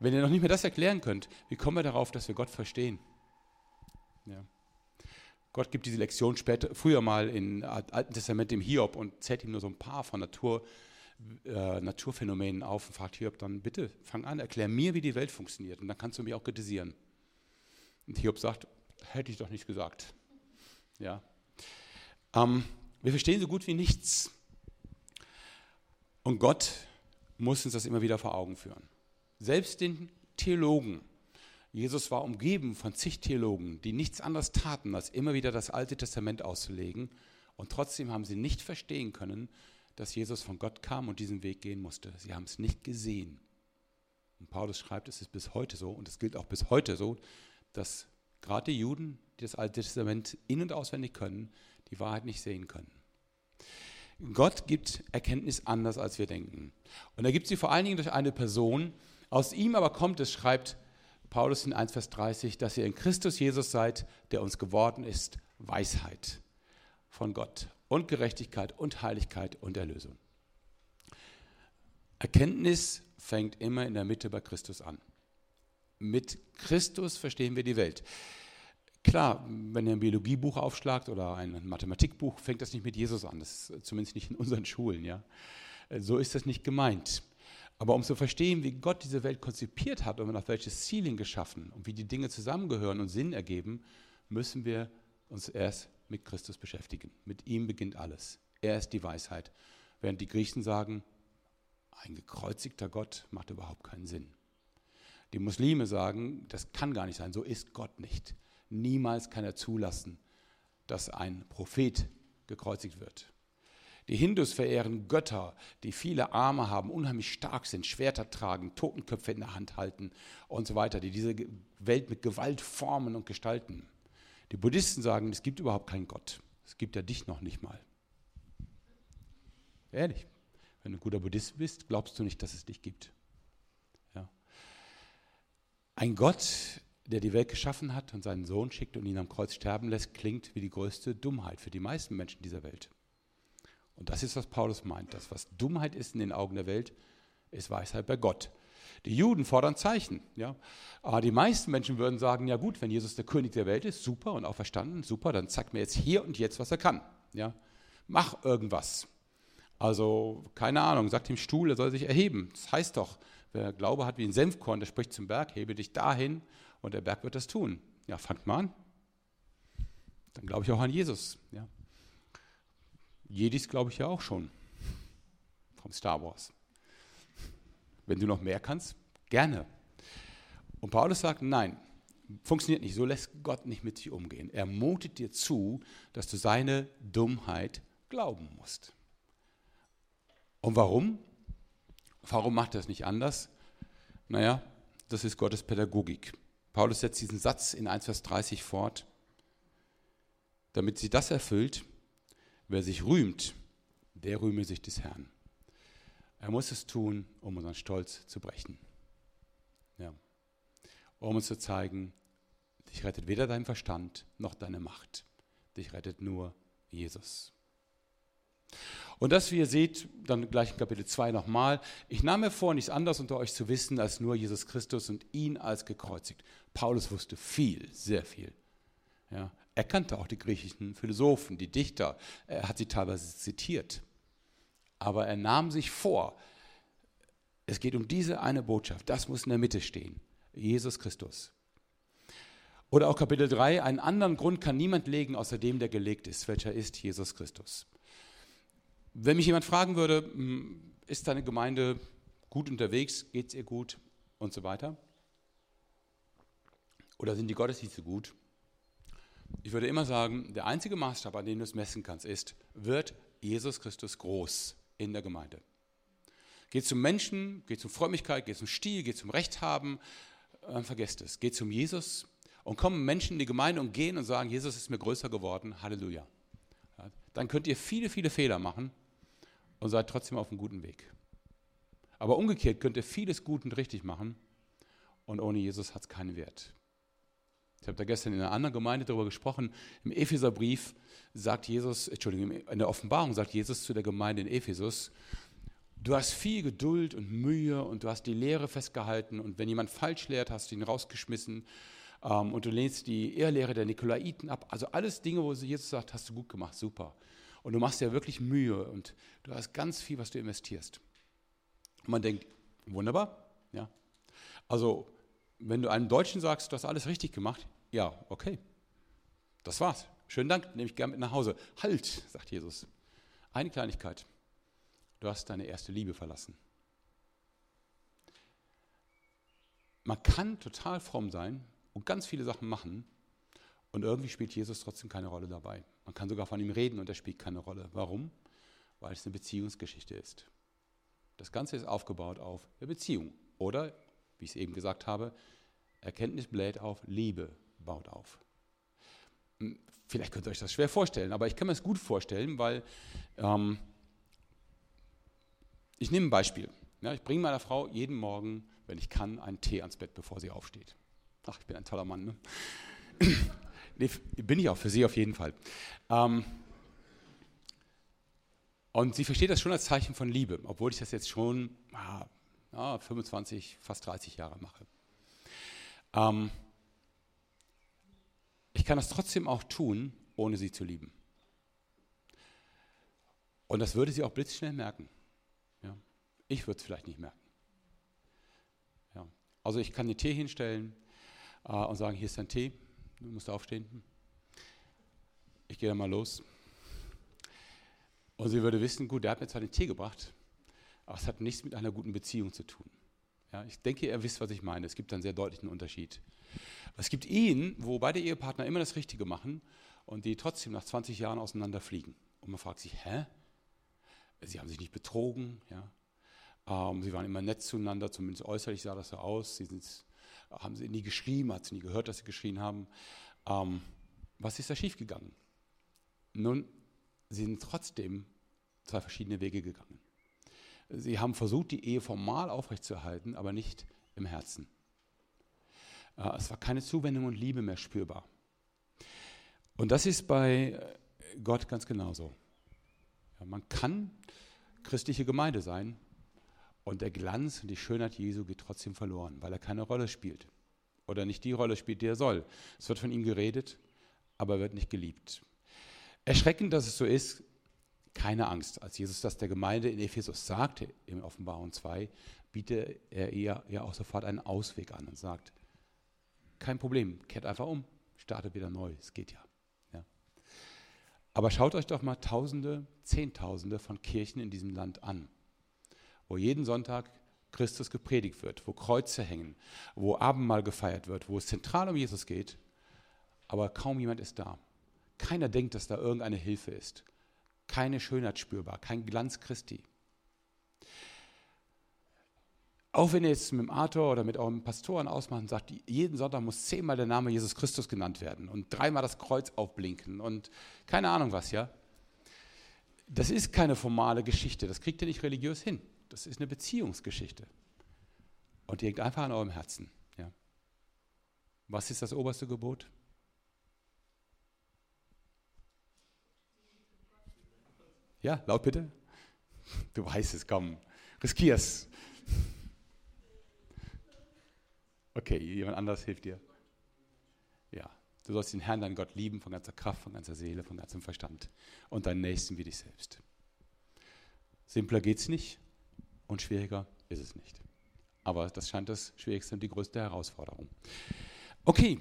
Wenn ihr noch nicht mehr das erklären könnt, wie kommen wir darauf, dass wir Gott verstehen? Ja. Gott gibt diese Lektion später, früher mal im Alten Testament dem Hiob und zählt ihm nur so ein paar von Natur äh, Naturphänomenen auf und fragt Hiob dann, bitte fang an, erklär mir, wie die Welt funktioniert und dann kannst du mich auch kritisieren. Und Hiob sagt, hätte ich doch nicht gesagt. Ja. Ähm, wir verstehen so gut wie nichts. Und Gott muss uns das immer wieder vor Augen führen. Selbst den Theologen. Jesus war umgeben von zig Theologen, die nichts anderes taten, als immer wieder das Alte Testament auszulegen. Und trotzdem haben sie nicht verstehen können, dass Jesus von Gott kam und diesen Weg gehen musste. Sie haben es nicht gesehen. Und Paulus schreibt, es ist bis heute so, und es gilt auch bis heute so, dass gerade die Juden, die das Alte Testament in- und auswendig können, die Wahrheit nicht sehen können. Gott gibt Erkenntnis anders, als wir denken. Und er gibt sie vor allen Dingen durch eine Person. Aus ihm aber kommt es, schreibt Paulus in 1, Vers 30, dass ihr in Christus Jesus seid, der uns geworden ist, Weisheit von Gott und Gerechtigkeit und Heiligkeit und Erlösung. Erkenntnis fängt immer in der Mitte bei Christus an. Mit Christus verstehen wir die Welt. Klar, wenn ihr ein Biologiebuch aufschlagt oder ein Mathematikbuch, fängt das nicht mit Jesus an. Das ist zumindest nicht in unseren Schulen. Ja? So ist das nicht gemeint. Aber um zu verstehen, wie Gott diese Welt konzipiert hat und auf welches Ziel ihn geschaffen und wie die Dinge zusammengehören und Sinn ergeben, müssen wir uns erst mit Christus beschäftigen. Mit ihm beginnt alles. Er ist die Weisheit. Während die Griechen sagen, ein gekreuzigter Gott macht überhaupt keinen Sinn. Die Muslime sagen, das kann gar nicht sein, so ist Gott nicht. Niemals kann er zulassen, dass ein Prophet gekreuzigt wird. Die Hindus verehren Götter, die viele Arme haben, unheimlich stark sind, Schwerter tragen, Totenköpfe in der Hand halten und so weiter, die diese Welt mit Gewalt formen und gestalten. Die Buddhisten sagen, es gibt überhaupt keinen Gott. Es gibt ja dich noch nicht mal. Ehrlich, wenn du ein guter Buddhist bist, glaubst du nicht, dass es dich gibt. Ja. Ein Gott, der die Welt geschaffen hat und seinen Sohn schickt und ihn am Kreuz sterben lässt, klingt wie die größte Dummheit für die meisten Menschen dieser Welt. Und das ist, was Paulus meint. Das, was Dummheit ist in den Augen der Welt, ist Weisheit bei Gott. Die Juden fordern Zeichen. Ja? Aber die meisten Menschen würden sagen, ja gut, wenn Jesus der König der Welt ist, super und auch verstanden, super, dann zeigt mir jetzt hier und jetzt, was er kann. Ja? Mach irgendwas. Also, keine Ahnung, sagt dem Stuhl, er soll sich erheben. Das heißt doch, wer Glaube hat wie ein Senfkorn, der spricht zum Berg, hebe dich dahin und der Berg wird das tun. Ja, fangt mal an. Dann glaube ich auch an Jesus. Ja? Jedis glaube ich ja auch schon. Vom Star Wars. Wenn du noch mehr kannst, gerne. Und Paulus sagt, nein, funktioniert nicht. So lässt Gott nicht mit dir umgehen. Er mutet dir zu, dass du seine Dummheit glauben musst. Und warum? Warum macht er es nicht anders? Naja, das ist Gottes Pädagogik. Paulus setzt diesen Satz in 1 Vers 30 fort. Damit sie das erfüllt, Wer sich rühmt, der rühme sich des Herrn. Er muss es tun, um unseren Stolz zu brechen. Ja. Um uns zu zeigen, dich rettet weder dein Verstand noch deine Macht. Dich rettet nur Jesus. Und das, wie ihr seht, dann gleich in Kapitel 2 nochmal. Ich nahm mir vor, nichts anderes unter euch zu wissen, als nur Jesus Christus und ihn als gekreuzigt. Paulus wusste viel, sehr viel. Ja, er kannte auch die griechischen Philosophen, die Dichter, er hat sie teilweise zitiert. Aber er nahm sich vor, es geht um diese eine Botschaft, das muss in der Mitte stehen, Jesus Christus. Oder auch Kapitel 3, einen anderen Grund kann niemand legen, außer dem, der gelegt ist, welcher ist Jesus Christus. Wenn mich jemand fragen würde, hm, ist deine Gemeinde gut unterwegs, geht es ihr gut und so weiter? Oder sind die Gottesdienste gut? Ich würde immer sagen, der einzige Maßstab, an dem du es messen kannst, ist, wird Jesus Christus groß in der Gemeinde? Geht es um Menschen, geht es um Frömmigkeit, geht es um Stil, geht es um Recht haben, dann vergesst es. Geht es um Jesus und kommen Menschen in die Gemeinde und gehen und sagen, Jesus ist mir größer geworden, Halleluja. Dann könnt ihr viele, viele Fehler machen und seid trotzdem auf einem guten Weg. Aber umgekehrt könnt ihr vieles gut und richtig machen und ohne Jesus hat es keinen Wert. Ich habe da gestern in einer anderen Gemeinde darüber gesprochen. Im Epheserbrief sagt Jesus, Entschuldigung, in der Offenbarung sagt Jesus zu der Gemeinde in Ephesus, du hast viel Geduld und Mühe und du hast die Lehre festgehalten und wenn jemand falsch lehrt, hast du ihn rausgeschmissen ähm, und du lehnst die Ehrlehre der Nikolaiten ab. Also alles Dinge, wo Jesus sagt, hast du gut gemacht, super. Und du machst ja wirklich Mühe und du hast ganz viel, was du investierst. Und man denkt, wunderbar, ja. Also wenn du einem Deutschen sagst, du hast alles richtig gemacht, ja, okay, das war's. Schönen Dank, nehme ich gerne mit nach Hause. Halt, sagt Jesus. Eine Kleinigkeit. Du hast deine erste Liebe verlassen. Man kann total fromm sein und ganz viele Sachen machen und irgendwie spielt Jesus trotzdem keine Rolle dabei. Man kann sogar von ihm reden und er spielt keine Rolle. Warum? Weil es eine Beziehungsgeschichte ist. Das Ganze ist aufgebaut auf der Beziehung oder wie ich es eben gesagt habe, Erkenntnis bläht auf, Liebe baut auf. Hm, vielleicht könnt ihr euch das schwer vorstellen, aber ich kann mir das gut vorstellen, weil ähm, ich nehme ein Beispiel. Ja, ich bringe meiner Frau jeden Morgen, wenn ich kann, einen Tee ans Bett, bevor sie aufsteht. Ach, ich bin ein toller Mann. Ne? nee, bin ich auch für sie auf jeden Fall. Ähm, und sie versteht das schon als Zeichen von Liebe, obwohl ich das jetzt schon ah, ja, 25, fast 30 Jahre mache. Ähm, ich kann das trotzdem auch tun, ohne sie zu lieben. Und das würde sie auch blitzschnell merken. Ja. Ich würde es vielleicht nicht merken. Ja. Also ich kann den Tee hinstellen äh, und sagen, hier ist dein Tee, du musst aufstehen. Ich gehe dann mal los. Und sie würde wissen, gut, der hat mir zwar den Tee gebracht, aber es hat nichts mit einer guten Beziehung zu tun. Ja, ich denke, ihr wisst, was ich meine. Es gibt einen sehr deutlichen Unterschied. Es gibt Ehen, wo beide Ehepartner immer das Richtige machen und die trotzdem nach 20 Jahren auseinander fliegen. Und man fragt sich, hä? Sie haben sich nicht betrogen, ja? Ähm, sie waren immer nett zueinander, zumindest äußerlich sah das so aus. Sie haben sie nie geschrien, hat sie nie gehört, dass sie geschrien haben. Ähm, was ist da schiefgegangen? Nun, sie sind trotzdem zwei verschiedene Wege gegangen. Sie haben versucht, die Ehe formal aufrechtzuerhalten, aber nicht im Herzen. Äh, es war keine Zuwendung und Liebe mehr spürbar. Und das ist bei Gott ganz genauso. Man kann christliche Gemeinde sein und der Glanz und die Schönheit Jesu geht trotzdem verloren, weil er keine Rolle spielt oder nicht die Rolle spielt, die er soll. Es wird von ihm geredet, aber er wird nicht geliebt. Erschreckend, dass es so ist, keine Angst. Als Jesus das der Gemeinde in Ephesus sagte, in Offenbarung 2, bietet er ihr ja auch sofort einen Ausweg an und sagt, kein Problem, kehrt einfach um, startet wieder neu, es geht ja. ja. Aber schaut euch doch mal Tausende, Zehntausende von Kirchen in diesem Land an, wo jeden Sonntag Christus gepredigt wird, wo Kreuze hängen, wo Abendmahl gefeiert wird, wo es zentral um Jesus geht, aber kaum jemand ist da. Keiner denkt, dass da irgendeine Hilfe ist keine Schönheit spürbar, kein Glanz Christi. Auch wenn ihr jetzt mit dem Arthur oder mit eurem Pastoren ausmacht und sagt, jeden Sonntag muss zehnmal der Name Jesus Christus genannt werden und dreimal das Kreuz aufblinken und keine Ahnung was, ja. Das ist keine formale Geschichte, das kriegt ihr nicht religiös hin. Das ist eine Beziehungsgeschichte. Und ihr hängt einfach an eurem Herzen. Ja. Was ist das oberste Gebot? Ja, laut bitte. Du weißt es, komm. Riskier's. Okay, jemand anders hilft dir. Ja, du sollst den Herrn, deinen Gott lieben von ganzer Kraft, von ganzer Seele, von ganzem Verstand und deinen Nächsten wie dich selbst. Simpler geht's nicht und schwieriger ist es nicht. Aber das scheint das Schwierigste und die größte Herausforderung. Okay,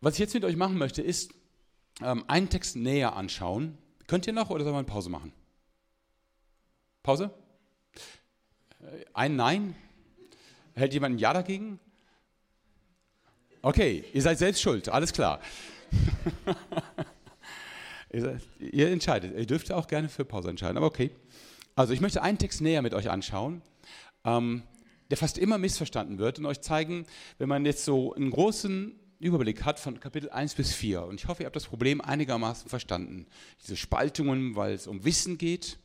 was ich jetzt mit euch machen möchte, ist ähm, einen Text näher anschauen, Könnt ihr noch oder wir eine Pause machen? Pause? Äh, ein Nein? Hält jemand ein Ja dagegen? Okay, ihr seid selbst schuld, alles klar. ihr entscheidet. Ihr dürft auch gerne für Pause entscheiden, aber okay. Also ich möchte einen Text näher mit euch anschauen, ähm, der fast immer missverstanden wird und euch zeigen, wenn man jetzt so einen großen Überblick hat von Kapitel 1 bis 4. Und ich hoffe, ihr habt das Problem einigermaßen verstanden. Diese Spaltungen, weil es um Wissen geht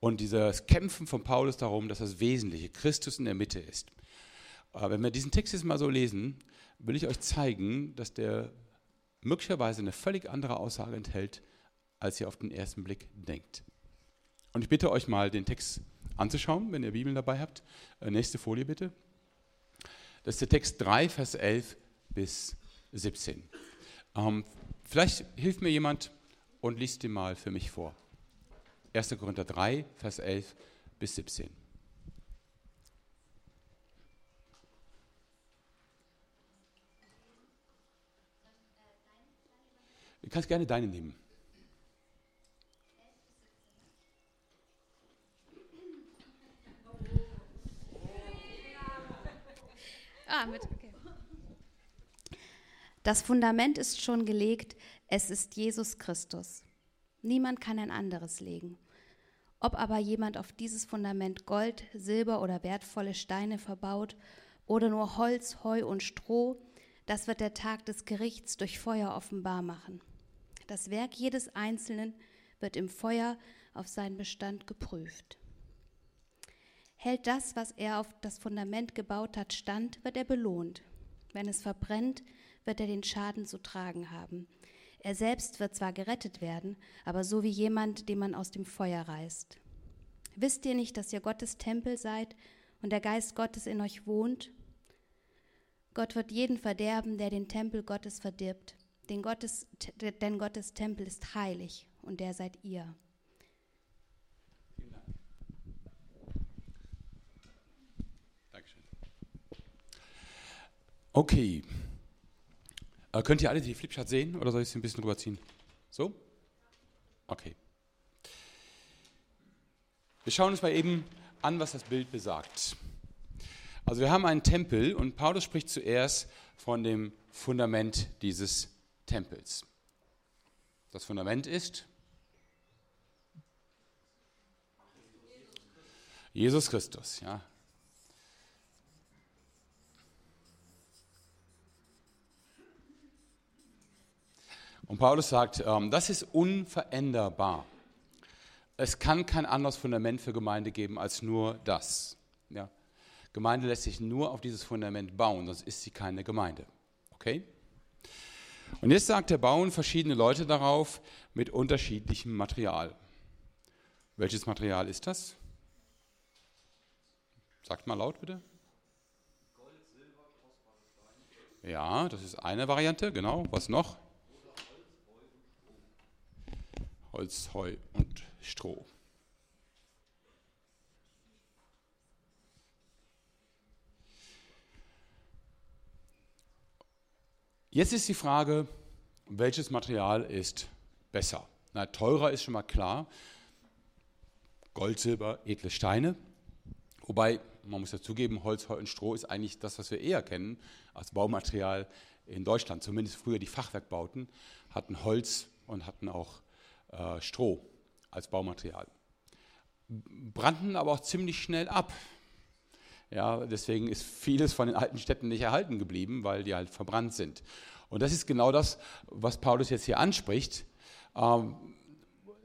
und dieses Kämpfen von Paulus darum, dass das Wesentliche Christus in der Mitte ist. Aber wenn wir diesen Text jetzt mal so lesen, will ich euch zeigen, dass der möglicherweise eine völlig andere Aussage enthält, als ihr auf den ersten Blick denkt. Und ich bitte euch mal, den Text anzuschauen, wenn ihr Bibeln dabei habt. Äh, nächste Folie bitte. Das ist der Text 3, Vers 11 bis 17. Ähm, vielleicht hilft mir jemand und liest den mal für mich vor. 1. Korinther 3, Vers 11 bis 17. Du kannst gerne deine nehmen. Ah, mit, okay. Das Fundament ist schon gelegt, es ist Jesus Christus. Niemand kann ein anderes legen. Ob aber jemand auf dieses Fundament Gold, Silber oder wertvolle Steine verbaut oder nur Holz, Heu und Stroh, das wird der Tag des Gerichts durch Feuer offenbar machen. Das Werk jedes Einzelnen wird im Feuer auf seinen Bestand geprüft. Hält das, was er auf das Fundament gebaut hat, stand, wird er belohnt. Wenn es verbrennt, wird er den Schaden zu tragen haben. Er selbst wird zwar gerettet werden, aber so wie jemand, den man aus dem Feuer reißt. Wisst ihr nicht, dass ihr Gottes Tempel seid und der Geist Gottes in euch wohnt? Gott wird jeden verderben, der den Tempel Gottes verdirbt, denn Gottes, denn Gottes Tempel ist heilig und der seid ihr. Dankeschön. Okay, äh, könnt ihr alle die Flipchart sehen oder soll ich sie ein bisschen rüberziehen? So? Okay. Wir schauen uns mal eben an, was das Bild besagt. Also wir haben einen Tempel und Paulus spricht zuerst von dem Fundament dieses Tempels. Das Fundament ist Jesus Christus, ja. Und Paulus sagt, ähm, das ist unveränderbar. Es kann kein anderes Fundament für Gemeinde geben als nur das. Ja. Gemeinde lässt sich nur auf dieses Fundament bauen, sonst ist sie keine Gemeinde. Okay? Und jetzt sagt er, bauen verschiedene Leute darauf mit unterschiedlichem Material. Welches Material ist das? Sagt mal laut bitte. Gold, Silber, kostbare Ja, das ist eine Variante, genau. Was noch? Holz, Heu und Stroh. Jetzt ist die Frage, welches Material ist besser? Na, teurer ist schon mal klar. Gold, Silber, edle Steine. Wobei, man muss ja zugeben, Holz, Heu und Stroh ist eigentlich das, was wir eher kennen als Baumaterial in Deutschland. Zumindest früher die Fachwerkbauten hatten Holz und hatten auch äh, Stroh als Baumaterial. Brannten aber auch ziemlich schnell ab. Ja, deswegen ist vieles von den alten Städten nicht erhalten geblieben, weil die halt verbrannt sind. Und das ist genau das, was Paulus jetzt hier anspricht, ähm,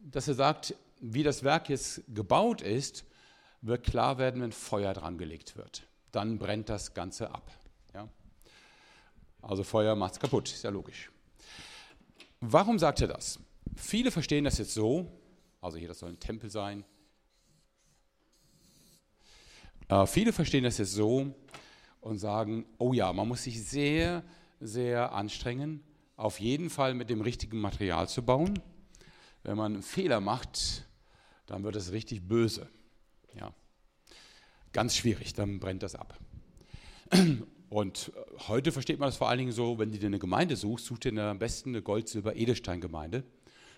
dass er sagt, wie das Werk jetzt gebaut ist, wird klar werden, wenn Feuer dran gelegt wird. Dann brennt das Ganze ab. Ja? Also Feuer macht es kaputt, ist ja logisch. Warum sagt er das? Viele verstehen das jetzt so, also hier, das soll ein Tempel sein. Äh, viele verstehen das jetzt so und sagen, oh ja, man muss sich sehr, sehr anstrengen, auf jeden Fall mit dem richtigen Material zu bauen. Wenn man einen Fehler macht, dann wird es richtig böse. Ja. Ganz schwierig, dann brennt das ab. Und heute versteht man das vor allen Dingen so, wenn du dir eine Gemeinde suchst, such dir am besten eine Gold-Silber-Edelstein-Gemeinde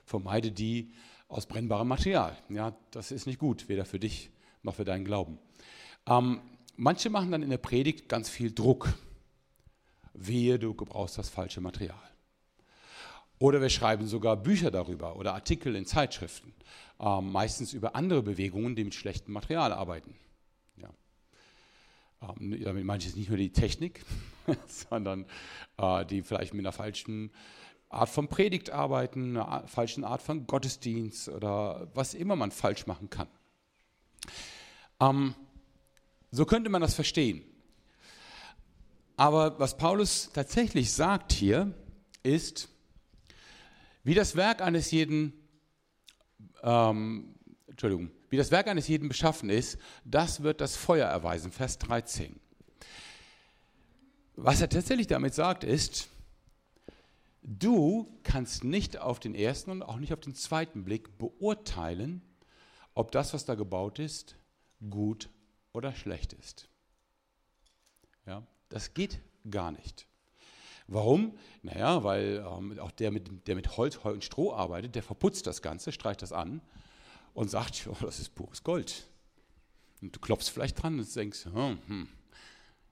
vermeide die aus brennbarem Material. Ja, das ist nicht gut, weder für dich noch für deinen Glauben. Ähm, manche machen dann in der Predigt ganz viel Druck. Wehe, du gebrauchst das falsche Material. Oder wir schreiben sogar Bücher darüber oder Artikel in Zeitschriften, ähm, meistens über andere Bewegungen, die mit schlechtem Material arbeiten. Ja. Ähm, damit meine ich jetzt nicht nur die Technik, sondern äh, die vielleicht mit einer falschen Art von Predigt arbeiten, einer falschen Art von Gottesdienst oder was immer man falsch machen kann. Ähm, so könnte man das verstehen. Aber was Paulus tatsächlich sagt hier, ist, wie das Werk eines jeden, ähm, Entschuldigung, wie das Werk eines jeden beschaffen ist, das wird das Feuer erweisen, Vers 13. Was er tatsächlich damit sagt, ist, Du kannst nicht auf den ersten und auch nicht auf den zweiten Blick beurteilen, ob das, was da gebaut ist, gut oder schlecht ist. Ja, das geht gar nicht. Warum? Naja, weil ähm, auch der mit, der mit Holz, Heu und Stroh arbeitet, der verputzt das Ganze, streicht das an und sagt, oh, das ist pures Gold. Und du klopfst vielleicht dran und denkst, hm, hm,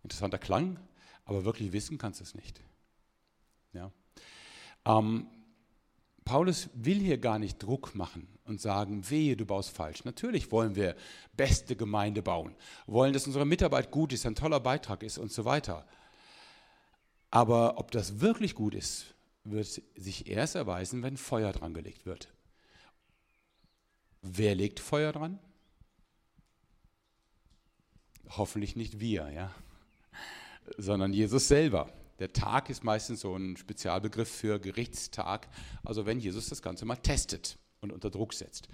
interessanter Klang, aber wirklich wissen kannst du es nicht. Ja. Ähm, Paulus will hier gar nicht Druck machen und sagen, wehe, du baust falsch. Natürlich wollen wir beste Gemeinde bauen, wollen, dass unsere Mitarbeit gut ist, ein toller Beitrag ist und so weiter. Aber ob das wirklich gut ist, wird sich erst erweisen, wenn Feuer dran gelegt wird. Wer legt Feuer dran? Hoffentlich nicht wir, ja, sondern Jesus selber. Der Tag ist meistens so ein Spezialbegriff für Gerichtstag, also wenn Jesus das Ganze mal testet und unter Druck setzt.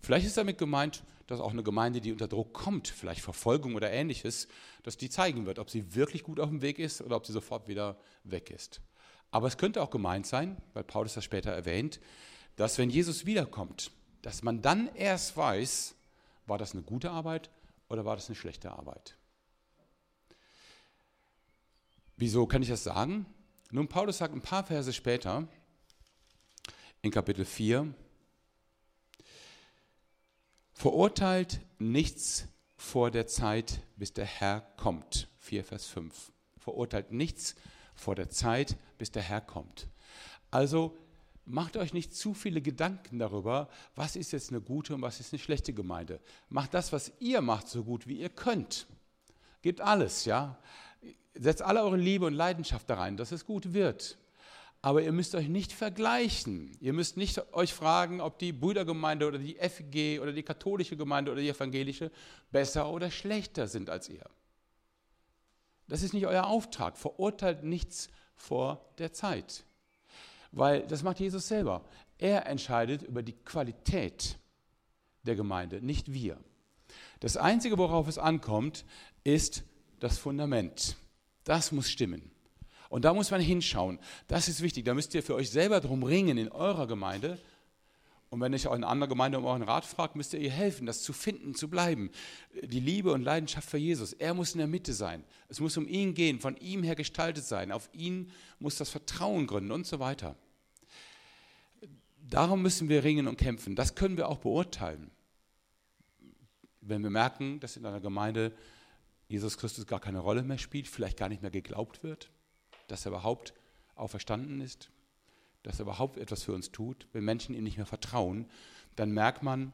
Vielleicht ist damit gemeint, dass auch eine Gemeinde, die unter Druck kommt, vielleicht Verfolgung oder ähnliches, dass die zeigen wird, ob sie wirklich gut auf dem Weg ist oder ob sie sofort wieder weg ist. Aber es könnte auch gemeint sein, weil Paulus das später erwähnt, dass wenn Jesus wiederkommt, dass man dann erst weiß, war das eine gute Arbeit oder war das eine schlechte Arbeit. Wieso kann ich das sagen? Nun, Paulus sagt ein paar Verse später, in Kapitel 4, verurteilt nichts vor der Zeit, bis der Herr kommt. 4, Vers 5. Verurteilt nichts vor der Zeit, bis der Herr kommt. Also macht euch nicht zu viele Gedanken darüber, was ist jetzt eine gute und was ist eine schlechte Gemeinde. Macht das, was ihr macht, so gut wie ihr könnt. Gebt alles, ja. Setzt alle eure Liebe und Leidenschaft da rein, dass es gut wird. Aber ihr müsst euch nicht vergleichen. Ihr müsst nicht euch fragen, ob die Brüdergemeinde oder die FG oder die katholische Gemeinde oder die evangelische besser oder schlechter sind als ihr. Das ist nicht euer Auftrag. Verurteilt nichts vor der Zeit. Weil das macht Jesus selber. Er entscheidet über die Qualität der Gemeinde, nicht wir. Das Einzige, worauf es ankommt, ist das Fundament. Das muss stimmen. Und da muss man hinschauen. Das ist wichtig. Da müsst ihr für euch selber drum ringen in eurer Gemeinde. Und wenn ich auch in einer anderen Gemeinde um euren Rat fragt, müsst ihr ihr helfen, das zu finden, zu bleiben. Die Liebe und Leidenschaft für Jesus. Er muss in der Mitte sein. Es muss um ihn gehen, von ihm her gestaltet sein. Auf ihn muss das Vertrauen gründen und so weiter. Darum müssen wir ringen und kämpfen. Das können wir auch beurteilen. Wenn wir merken, dass in einer Gemeinde Jesus Christus gar keine Rolle mehr spielt, vielleicht gar nicht mehr geglaubt wird, dass er überhaupt auferstanden ist, dass er überhaupt etwas für uns tut, wenn Menschen ihm nicht mehr vertrauen, dann merkt man,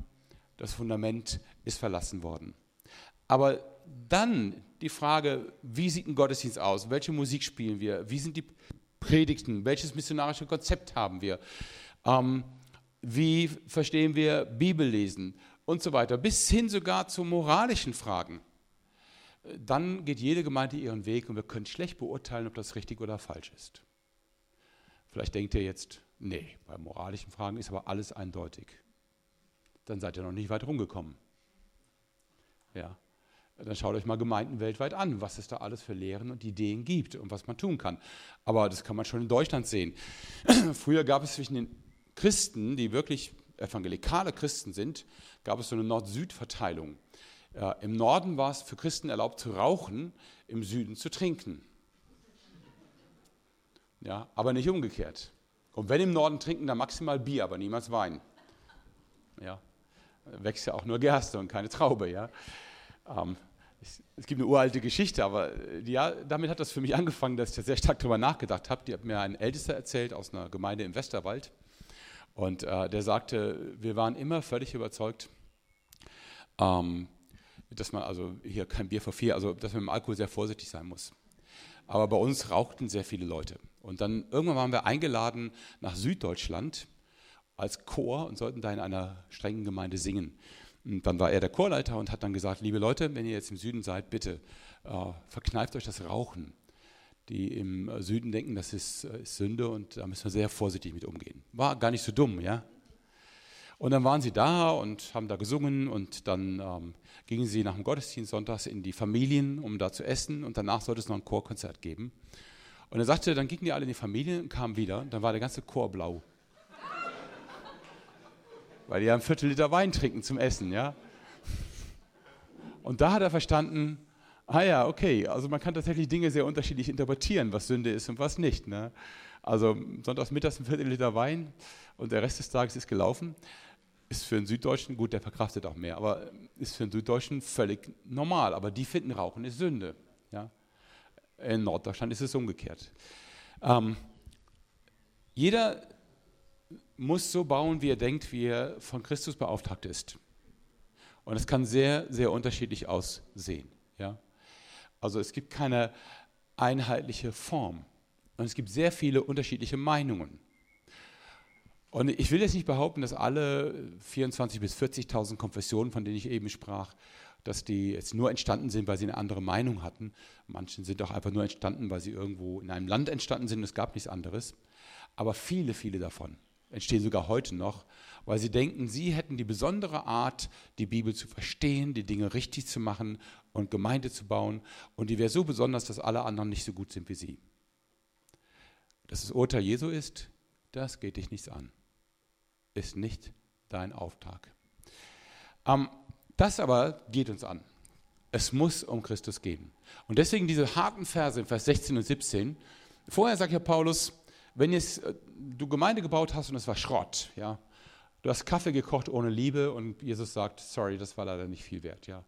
das Fundament ist verlassen worden. Aber dann die Frage, wie sieht ein Gottesdienst aus? Welche Musik spielen wir? Wie sind die Predigten? Welches missionarische Konzept haben wir? Ähm, wie verstehen wir Bibellesen und so weiter, bis hin sogar zu moralischen Fragen dann geht jede Gemeinde ihren Weg und wir können schlecht beurteilen, ob das richtig oder falsch ist. Vielleicht denkt ihr jetzt, nee, bei moralischen Fragen ist aber alles eindeutig. Dann seid ihr noch nicht weit rumgekommen. Ja, dann schaut euch mal Gemeinden weltweit an, was es da alles für Lehren und Ideen gibt und was man tun kann. Aber das kann man schon in Deutschland sehen. Früher gab es zwischen den Christen, die wirklich evangelikale Christen sind, gab es so eine Nord-Süd-Verteilung. Ja, Im Norden war es für Christen erlaubt zu rauchen, im Süden zu trinken. Ja, aber nicht umgekehrt. Und wenn im Norden trinken, dann maximal Bier, aber niemals Wein. Ja, wächst ja auch nur Gerste und keine Traube. Ja. Ähm, es, es, gibt eine uralte Geschichte, aber äh, ja, damit hat das für mich angefangen, dass ich da sehr stark darüber nachgedacht habe. Die hat mir ein Ältester erzählt aus einer Gemeinde im Westerwald. Und äh, der sagte, wir waren immer völlig überzeugt, ähm, dass man also hier kein Bier vor vier, also dass man mit dem Alkohol sehr vorsichtig sein muss. Aber bei uns rauchten sehr viele Leute. Und dann irgendwann waren wir eingeladen nach Süddeutschland als Chor und sollten da in einer strengen Gemeinde singen. Und dann war er der Chorleiter und hat dann gesagt, liebe Leute, wenn ihr jetzt im Süden seid, bitte äh, verkneift euch das Rauchen. Die im Süden denken, das ist, äh, ist Sünde und da müssen wir sehr vorsichtig mit umgehen. War gar nicht so dumm, ja. Und dann waren sie da und haben da gesungen und dann ähm, gingen sie nach dem Gottesdienst sonntags in die Familien, um da zu essen und danach sollte es noch ein Chorkonzert geben. Und er sagte, dann gingen die alle in die Familien und kamen wieder dann war der ganze Chor blau. Weil die ja ein Viertel Liter Wein trinken zum Essen, ja. Und da hat er verstanden, ah ja, okay, also man kann tatsächlich Dinge sehr unterschiedlich interpretieren, was Sünde ist und was nicht. Ne? Also sonntags mittags ein Viertel Liter Wein und der Rest des Tages ist gelaufen ist für einen Süddeutschen, gut, der verkraftet auch mehr, aber ist für einen Süddeutschen völlig normal. Aber die finden Rauchen ist Sünde. Ja? In Norddeutschland ist es umgekehrt. Ähm, jeder muss so bauen, wie er denkt, wie er von Christus beauftragt ist. Und es kann sehr, sehr unterschiedlich aussehen. Ja? Also es gibt keine einheitliche Form. Und es gibt sehr viele unterschiedliche Meinungen. Und ich will jetzt nicht behaupten, dass alle 24.000 bis 40.000 Konfessionen, von denen ich eben sprach, dass die jetzt nur entstanden sind, weil sie eine andere Meinung hatten. Manche sind auch einfach nur entstanden, weil sie irgendwo in einem Land entstanden sind und es gab nichts anderes. Aber viele, viele davon entstehen sogar heute noch, weil sie denken, sie hätten die besondere Art, die Bibel zu verstehen, die Dinge richtig zu machen und Gemeinde zu bauen. Und die wäre so besonders, dass alle anderen nicht so gut sind wie sie. Dass das Urteil Jesu ist, das geht dich nichts an ist nicht dein Auftrag. Ähm, das aber geht uns an. Es muss um Christus gehen. Und deswegen diese harten Verse in Vers 16 und 17. Vorher sagt ja Paulus, wenn jetzt, äh, du Gemeinde gebaut hast und es war Schrott, ja, du hast Kaffee gekocht ohne Liebe und Jesus sagt, sorry, das war leider nicht viel wert, ja.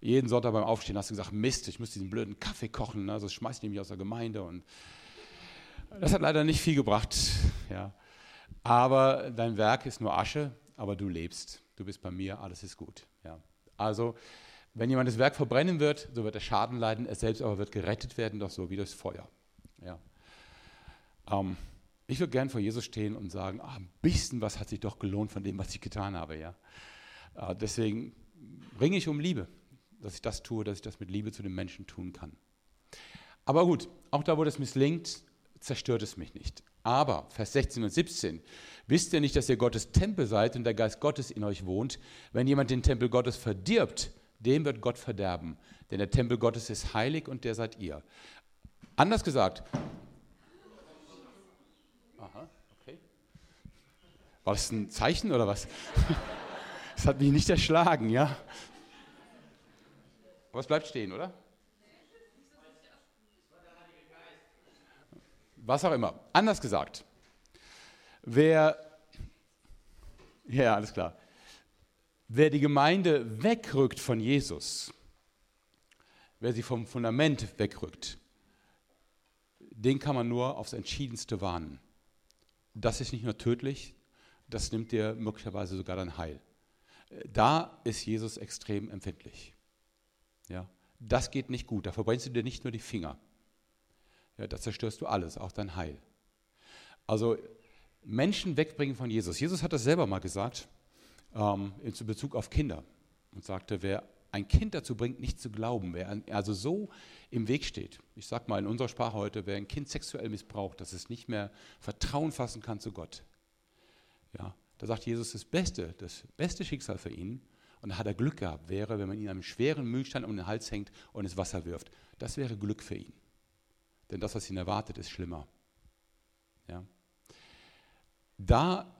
jeden Sonntag beim Aufstehen hast du gesagt, Mist, ich muss diesen blöden Kaffee kochen, ne? sonst schmeiß ich mich aus der Gemeinde. Und das hat leider nicht viel gebracht. Ja. Aber dein Werk ist nur Asche, aber du lebst. Du bist bei mir, alles ist gut. Ja. Also, wenn jemand das Werk verbrennen wird, so wird er Schaden leiden, er selbst aber wird gerettet werden, doch so wie das Feuer. Ja. Ähm, ich würde gern vor Jesus stehen und sagen, ah, ein bisschen was hat sich doch gelohnt von dem, was ich getan habe. Ja. Äh, deswegen ringe ich um Liebe, dass ich das tue, dass ich das mit Liebe zu den Menschen tun kann. Aber gut, auch da, wo das misslingt, zerstört es mich nicht. Aber, Vers 16 und 17, wisst ihr nicht, dass ihr Gottes Tempel seid und der Geist Gottes in euch wohnt? Wenn jemand den Tempel Gottes verdirbt, dem wird Gott verderben. Denn der Tempel Gottes ist heilig und der seid ihr. Anders gesagt, aha, okay. War das ein Zeichen oder was? Das hat mich nicht erschlagen, ja. Aber es bleibt stehen, oder? Was auch immer. Anders gesagt, wer, ja, alles klar, wer die Gemeinde wegrückt von Jesus, wer sie vom Fundament wegrückt, den kann man nur aufs Entschiedenste warnen. Das ist nicht nur tödlich, das nimmt dir möglicherweise sogar dein Heil. Da ist Jesus extrem empfindlich. Ja, das geht nicht gut, da verbrennst du dir nicht nur die Finger ja, da zerstörst du alles, auch dein Heil. Also Menschen wegbringen von Jesus. Jesus hat das selber mal gesagt ähm, in Bezug auf Kinder und sagte, wer ein Kind dazu bringt, nicht zu glauben, wer also so im Weg steht, ich sage mal in unserer Sprache heute, wer ein Kind sexuell missbraucht, dass es nicht mehr Vertrauen fassen kann zu Gott. Ja, da sagt Jesus, das Beste, das beste Schicksal für ihn, und da hat er Glück gehabt, wäre, wenn man ihn einem schweren Mühlstein um den Hals hängt und ins Wasser wirft. Das wäre Glück für ihn. Denn das, was ihn erwartet, ist schlimmer. Ja? Da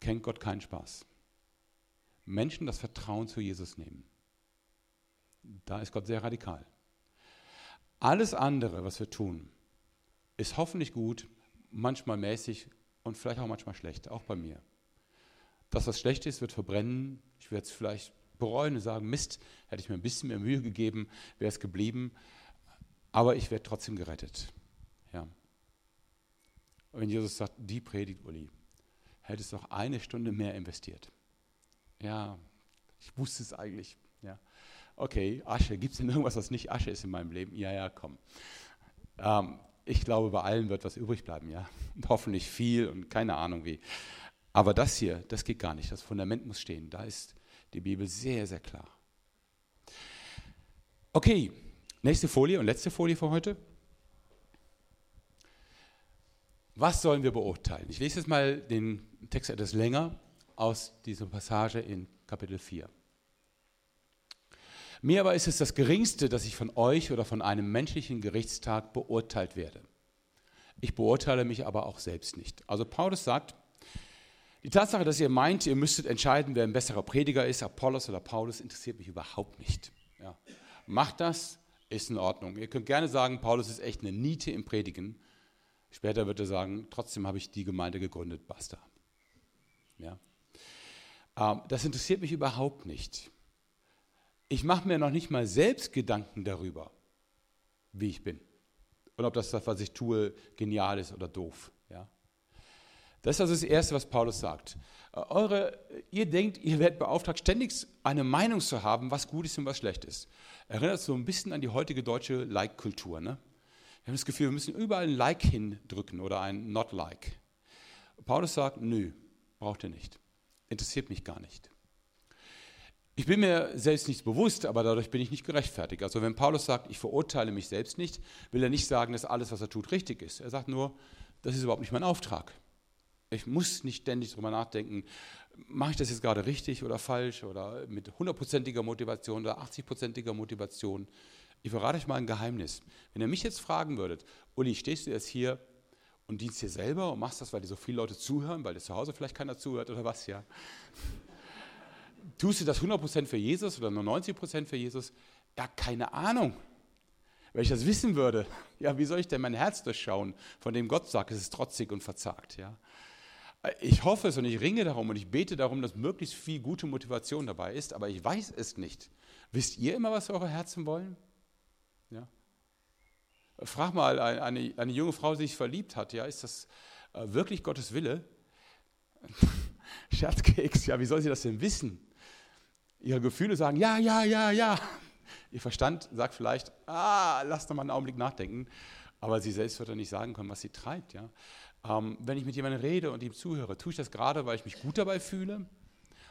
kennt Gott keinen Spaß. Menschen das Vertrauen zu Jesus nehmen. Da ist Gott sehr radikal. Alles andere, was wir tun, ist hoffentlich gut, manchmal mäßig und vielleicht auch manchmal schlecht, auch bei mir. Das, was schlecht ist, wird verbrennen. Ich werde es vielleicht bereuen und sagen, Mist, hätte ich mir ein bisschen mehr Mühe gegeben, wäre es geblieben aber ich werde trotzdem gerettet. Ja. Und wenn Jesus sagt, die Predigt, Uli, hättest du auch eine Stunde mehr investiert. Ja, ich wusste es eigentlich. Ja. Okay, Asche, gibt es denn irgendwas, was nicht Asche ist in meinem Leben? Ja, ja, komm. Ähm, ich glaube, bei allen wird was übrig bleiben, ja. Und hoffentlich viel und keine Ahnung wie. Aber das hier, das geht gar nicht. Das Fundament muss stehen. Da ist die Bibel sehr, sehr klar. Okay, Nächste Folie und letzte Folie für heute. Was sollen wir beurteilen? Ich lese jetzt mal den Text etwas länger aus dieser Passage in Kapitel 4. Mir aber ist es das Geringste, dass ich von euch oder von einem menschlichen Gerichtstag beurteilt werde. Ich beurteile mich aber auch selbst nicht. Also Paulus sagt, die Tatsache, dass ihr meint, ihr müsstet entscheiden, wer ein besserer Prediger ist, Apollos oder Paulus, interessiert mich überhaupt nicht. Ja. Macht das, ist in Ordnung. Ihr könnt gerne sagen, Paulus ist echt eine Niete im Predigen. Später wird er sagen, trotzdem habe ich die Gemeinde gegründet, basta. Ja. Ähm, das interessiert mich überhaupt nicht. Ich mache mir noch nicht mal selbst Gedanken darüber, wie ich bin. Und ob das, was ich tue, genial ist oder doof. Ja. Das ist also das Erste, was Paulus sagt. Äh, eure, ihr denkt, ihr werdet beauftragt, ständig eine Meinung zu haben, was gut ist und was schlecht ist. Erinnert so ein bisschen an die heutige deutsche Like-Kultur. Ne? Wir haben das Gefühl, wir müssen überall ein Like hindrücken oder ein Not-Like. Paulus sagt, nö, braucht ihr nicht. Interessiert mich gar nicht. Ich bin mir selbst nicht bewusst, aber dadurch bin ich nicht gerechtfertigt. Also wenn Paulus sagt, ich verurteile mich selbst nicht, will er nicht sagen, dass alles, was er tut, richtig ist. Er sagt nur, das ist überhaupt nicht mein Auftrag. Ich muss nicht ständig darüber nachdenken, mache ich das jetzt gerade richtig oder falsch oder mit hundertprozentiger Motivation oder 80-prozentiger Motivation. Ich verrate euch mal ein Geheimnis. Wenn ihr mich jetzt fragen würdet, Uli, stehst du jetzt hier und dienst dir selber und machst das, weil dir so viele Leute zuhören, weil dir zu Hause vielleicht keiner zuhört oder was, ja? Tust du das 100% für Jesus oder nur 90% für Jesus? Ja, keine Ahnung. Wenn ich das wissen würde, ja, wie soll ich denn mein Herz durchschauen, von dem Gott sagt, es ist trotzig und verzagt, ja? Ich hoffe es und ich ringe darum und ich bete darum, dass möglichst viel gute Motivation dabei ist, aber ich weiß es nicht. Wisst ihr immer, was eure Herzen wollen? Ja. Frag mal eine, eine junge Frau, die sich verliebt hat, ja, ist das äh, wirklich Gottes Wille? Scherzkeks, ja, wie soll sie das denn wissen? Ihre Gefühle sagen, ja, ja, ja, ja. Ihr Verstand sagt vielleicht, ah, lass doch mal einen Augenblick nachdenken. Aber sie selbst wird dann nicht sagen können, was sie treibt. Ja? Ähm, wenn ich mit jemandem rede und ihm zuhöre, tue ich das gerade, weil ich mich gut dabei fühle?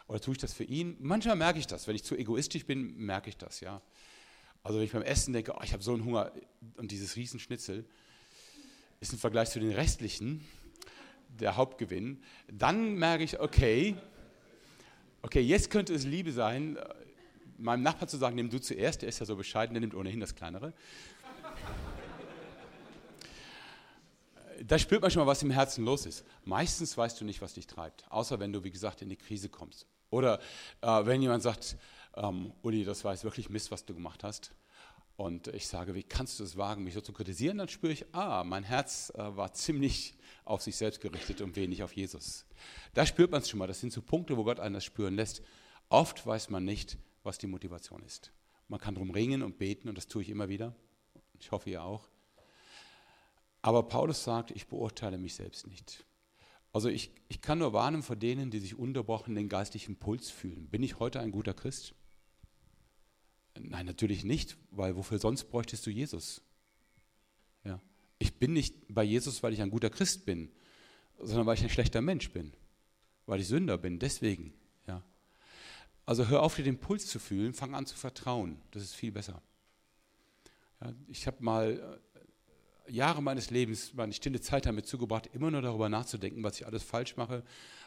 Oder tue ich das für ihn? Manchmal merke ich das. Wenn ich zu egoistisch bin, merke ich das. Ja? Also wenn ich beim Essen denke, oh, ich habe so einen Hunger und dieses Riesenschnitzel ist im Vergleich zu den restlichen der Hauptgewinn, dann merke ich, okay, okay, jetzt könnte es Liebe sein, meinem Nachbar zu sagen, nimm du zuerst, der ist ja so bescheiden, der nimmt ohnehin das Kleinere. Da spürt man schon mal, was im Herzen los ist. Meistens weißt du nicht, was dich treibt, außer wenn du, wie gesagt, in die Krise kommst. Oder äh, wenn jemand sagt, ähm, Uli, das war jetzt wirklich Mist, was du gemacht hast. Und ich sage, wie kannst du es wagen, mich so zu kritisieren? Dann spüre ich, ah, mein Herz äh, war ziemlich auf sich selbst gerichtet und wenig auf Jesus. Da spürt man es schon mal. Das sind so Punkte, wo Gott einen das spüren lässt. Oft weiß man nicht, was die Motivation ist. Man kann darum ringen und beten und das tue ich immer wieder. Ich hoffe, ihr auch. Aber Paulus sagt, ich beurteile mich selbst nicht. Also ich, ich kann nur warnen vor denen, die sich unterbrochen den geistlichen Puls fühlen. Bin ich heute ein guter Christ? Nein, natürlich nicht, weil wofür sonst bräuchtest du Jesus? Ja. Ich bin nicht bei Jesus, weil ich ein guter Christ bin, sondern weil ich ein schlechter Mensch bin, weil ich Sünder bin, deswegen. Ja. Also hör auf, dir den Puls zu fühlen, fang an zu vertrauen, das ist viel besser. Ja, ich habe mal Jahre meines Lebens meine stille Zeit damit zugebracht, immer nur darüber nachzudenken, was ich alles falsch mache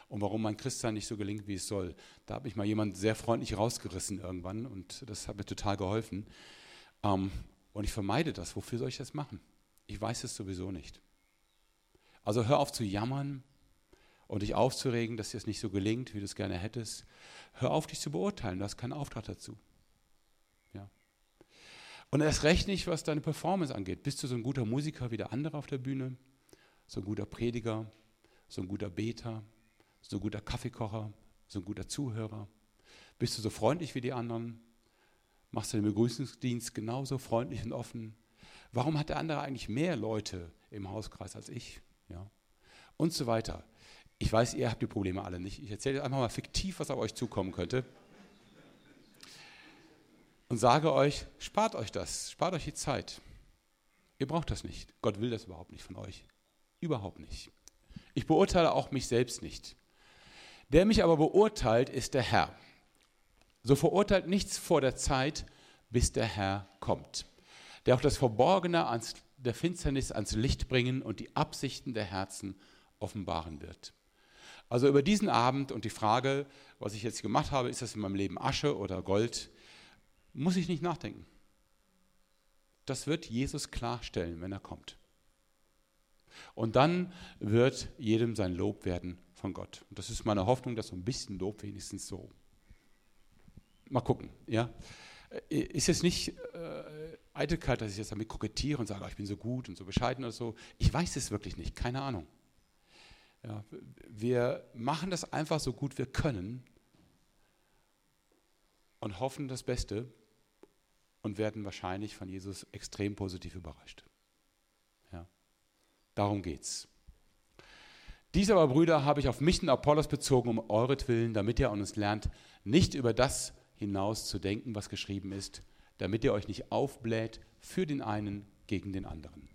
und warum mein Christsein nicht so gelingt, wie es soll. Da hat mich mal jemand sehr freundlich rausgerissen irgendwann und das hat mir total geholfen. Ähm, und ich vermeide das. Wofür soll ich das machen? Ich weiß es sowieso nicht. Also hör auf zu jammern und dich aufzuregen, dass dir es nicht so gelingt, wie du es gerne hättest. Hör auf, dich zu beurteilen. Du hast keinen Auftrag dazu. Und erst recht nicht, was deine Performance angeht. Bist du so ein guter Musiker wie der andere auf der Bühne? So ein guter Prediger? So ein guter Beter? So ein guter Kaffeekocher? So ein guter Zuhörer? Bist du so freundlich wie die anderen? Machst du den Begrüßungsdienst genauso freundlich und offen? Warum hat der andere eigentlich mehr Leute im Hauskreis als ich? Ja. Und so weiter. Ich weiß, ihr habt die Probleme alle nicht. Ich erzähle einfach mal fiktiv, was auf euch zukommen könnte und sage euch, spart euch das, spart euch die Zeit. Ihr braucht das nicht. Gott will das überhaupt nicht von euch. Überhaupt nicht. Ich beurteile auch mich selbst nicht. Der mich aber beurteilt, ist der Herr. So verurteilt nichts vor der Zeit, bis der Herr kommt, der auch das Verborgene ans, der Finsternis ans Licht bringen und die Absichten der Herzen offenbaren wird. Also über diesen Abend und die Frage, was ich jetzt gemacht habe, ist das in meinem Leben Asche oder Gold, muss ich nicht nachdenken. Das wird Jesus klarstellen, wenn er kommt. Und dann wird jedem sein Lob werden von Gott. Und das ist meine Hoffnung, dass so ein bisschen Lob wenigstens so. Mal gucken, ja. Ist jetzt nicht äh, Eitelkeit, dass ich jetzt damit kokettiere und sage, oh, ich bin so gut und so bescheiden oder so. Ich weiß es wirklich nicht, keine Ahnung. Ja, wir machen das einfach so gut wir können und hoffen das Beste und werden wahrscheinlich von Jesus extrem positiv überrascht. Ja. Darum geht's. Dies aber, Brüder, habe ich auf mich und Apollos bezogen, um euretwillen, damit ihr an uns lernt, nicht über das hinaus zu denken, was geschrieben ist, damit ihr euch nicht aufbläht für den einen gegen den anderen.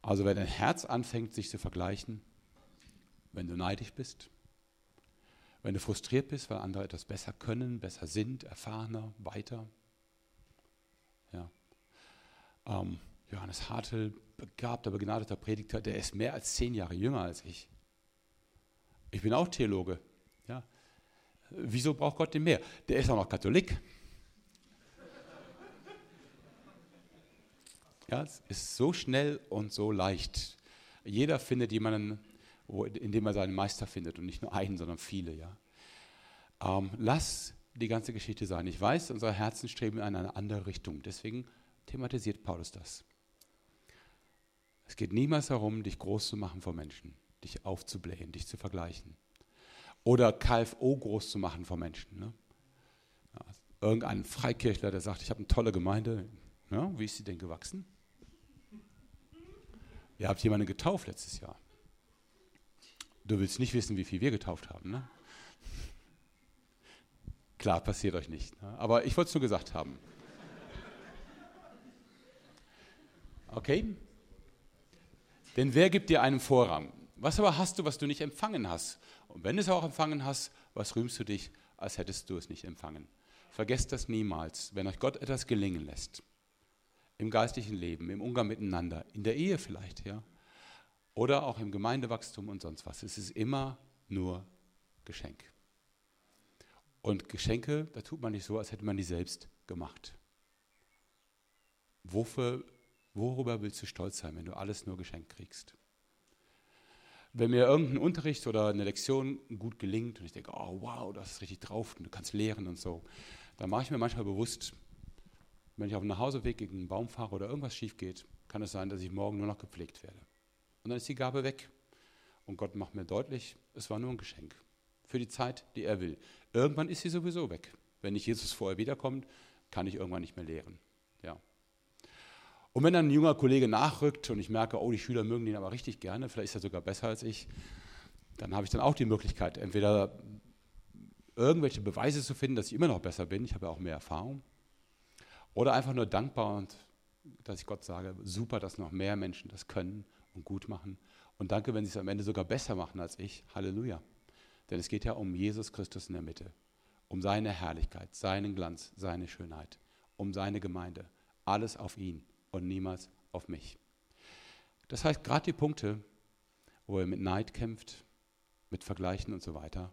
Also wenn dein Herz anfängt, sich zu vergleichen, wenn du neidisch bist, wenn du frustriert bist, weil andere etwas besser können, besser sind, erfahrener, weiter, ähm, Johannes Hartl, begabter, begnadeter Predigter, der ist mehr als zehn Jahre jünger als ich. Ich bin auch Theologe. Ja. Wieso braucht Gott den mehr? Der ist auch noch Katholik. Ja, es ist so schnell und so leicht. Jeder findet jemanden, wo, in dem er seinen Meister findet und nicht nur einen, sondern viele. Ja. Ähm, lass die ganze Geschichte sein. Ich weiß, unsere Herzen streben in eine andere Richtung. Deswegen thematisiert Paulus das. Es geht niemals darum, dich groß zu machen vor Menschen. dich aufzublähen, dich zu vergleichen. Oder KFO groß zu machen vor Menschen. Ne? Ja, irgendein Freikirchler, der sagt, ich habe eine tolle Gemeinde. Ja, wie ist sie denn gewachsen? Ihr habt jemanden getauft letztes Jahr. Du willst nicht wissen, wie viel wir getauft haben. Ne? Klar, passiert euch nicht. Ne? Aber ich wollte es nur gesagt haben. Okay? Denn wer gibt dir einen Vorrang? Was aber hast du, was du nicht empfangen hast? Und wenn du es auch empfangen hast, was rühmst du dich, als hättest du es nicht empfangen? Vergesst das niemals, wenn euch Gott etwas gelingen lässt. Im geistlichen Leben, im Umgang miteinander, in der Ehe vielleicht, ja. Oder auch im Gemeindewachstum und sonst was. Es ist immer nur Geschenk. Und Geschenke, da tut man nicht so, als hätte man die selbst gemacht. Wofür, worüber willst du stolz sein, wenn du alles nur geschenkt kriegst? Wenn mir irgendein Unterricht oder eine Lektion gut gelingt und ich denke, oh wow, das ist richtig drauf und du kannst lehren und so, dann mache ich mir manchmal bewusst, wenn ich auf dem Nachhauseweg gegen einen Baum fahre oder irgendwas schief geht, kann es sein, dass ich morgen nur noch gepflegt werde. Und dann ist die Gabe weg. Und Gott macht mir deutlich, es war nur ein Geschenk für die Zeit, die er will. Irgendwann ist sie sowieso weg. Wenn nicht Jesus vorher wiederkommt, kann ich irgendwann nicht mehr lehren. Und wenn dann ein junger Kollege nachrückt und ich merke, oh, die Schüler mögen den aber richtig gerne, vielleicht ist er sogar besser als ich, dann habe ich dann auch die Möglichkeit, entweder irgendwelche Beweise zu finden, dass ich immer noch besser bin, ich habe ja auch mehr Erfahrung, oder einfach nur dankbar und dass ich Gott sage, super, dass noch mehr Menschen das können und gut machen. Und danke, wenn sie es am Ende sogar besser machen als ich. Halleluja. Denn es geht ja um Jesus Christus in der Mitte, um seine Herrlichkeit, seinen Glanz, seine Schönheit, um seine Gemeinde. Alles auf ihn und niemals auf mich. Das heißt, gerade die Punkte, wo er mit Neid kämpft, mit Vergleichen und so weiter,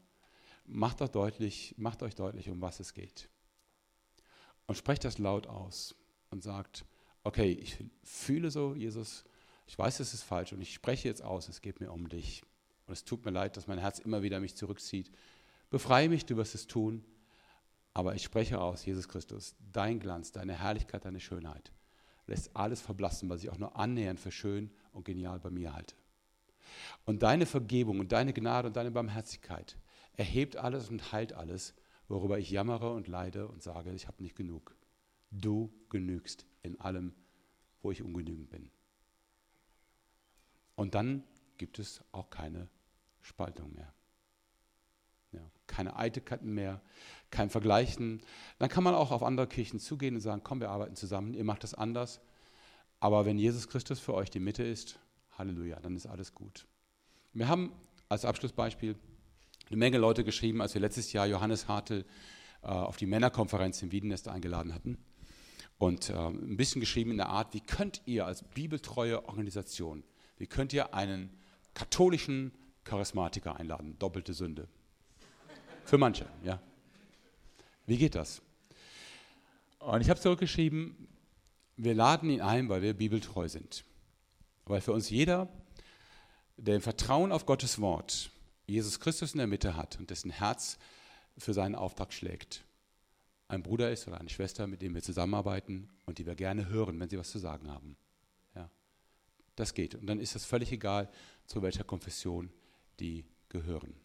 macht euch deutlich, macht euch deutlich, um was es geht. Und sprecht das laut aus und sagt, okay, ich fühle so, Jesus, ich weiß, es ist falsch und ich spreche jetzt aus, es geht mir um dich. Und es tut mir leid, dass mein Herz immer wieder mich zurückzieht. Befreie mich, du wirst es tun. Aber ich spreche aus, Jesus Christus, dein Glanz, deine Herrlichkeit, deine Schönheit lässt alles verblassen, was ich auch nur annähernd für schön und genial bei mir halte. Und deine Vergebung und deine Gnade und deine Barmherzigkeit erhebt alles und heilt alles, worüber ich jammere und leide und sage, ich habe nicht genug. Du genügst in allem, wo ich ungenügend bin. Und dann gibt es auch keine Spaltung mehr. Keine Eitelkeiten mehr, kein Vergleichen. Dann kann man auch auf andere Kirchen zugehen und sagen, komm, wir arbeiten zusammen, ihr macht das anders. Aber wenn Jesus Christus für euch die Mitte ist, Halleluja, dann ist alles gut. Wir haben als Abschlussbeispiel eine Menge Leute geschrieben, als wir letztes Jahr Johannes Hartl äh, auf die Männerkonferenz in Wiedenest eingeladen hatten. Und äh, ein bisschen geschrieben in der Art, wie könnt ihr als bibeltreue Organisation, wie könnt ihr einen katholischen Charismatiker einladen. Doppelte Sünde. Für manche, ja. Wie geht das? Und ich habe zurückgeschrieben, wir laden ihn ein, weil wir bibeltreu sind. Weil für uns jeder, der im Vertrauen auf Gottes Wort Jesus Christus in der Mitte hat und dessen Herz für seinen Auftrag schlägt, ein Bruder ist oder eine Schwester, mit dem wir zusammenarbeiten und die wir gerne hören, wenn sie was zu sagen haben. Ja, das geht. Und dann ist es völlig egal, zu welcher Konfession die gehören.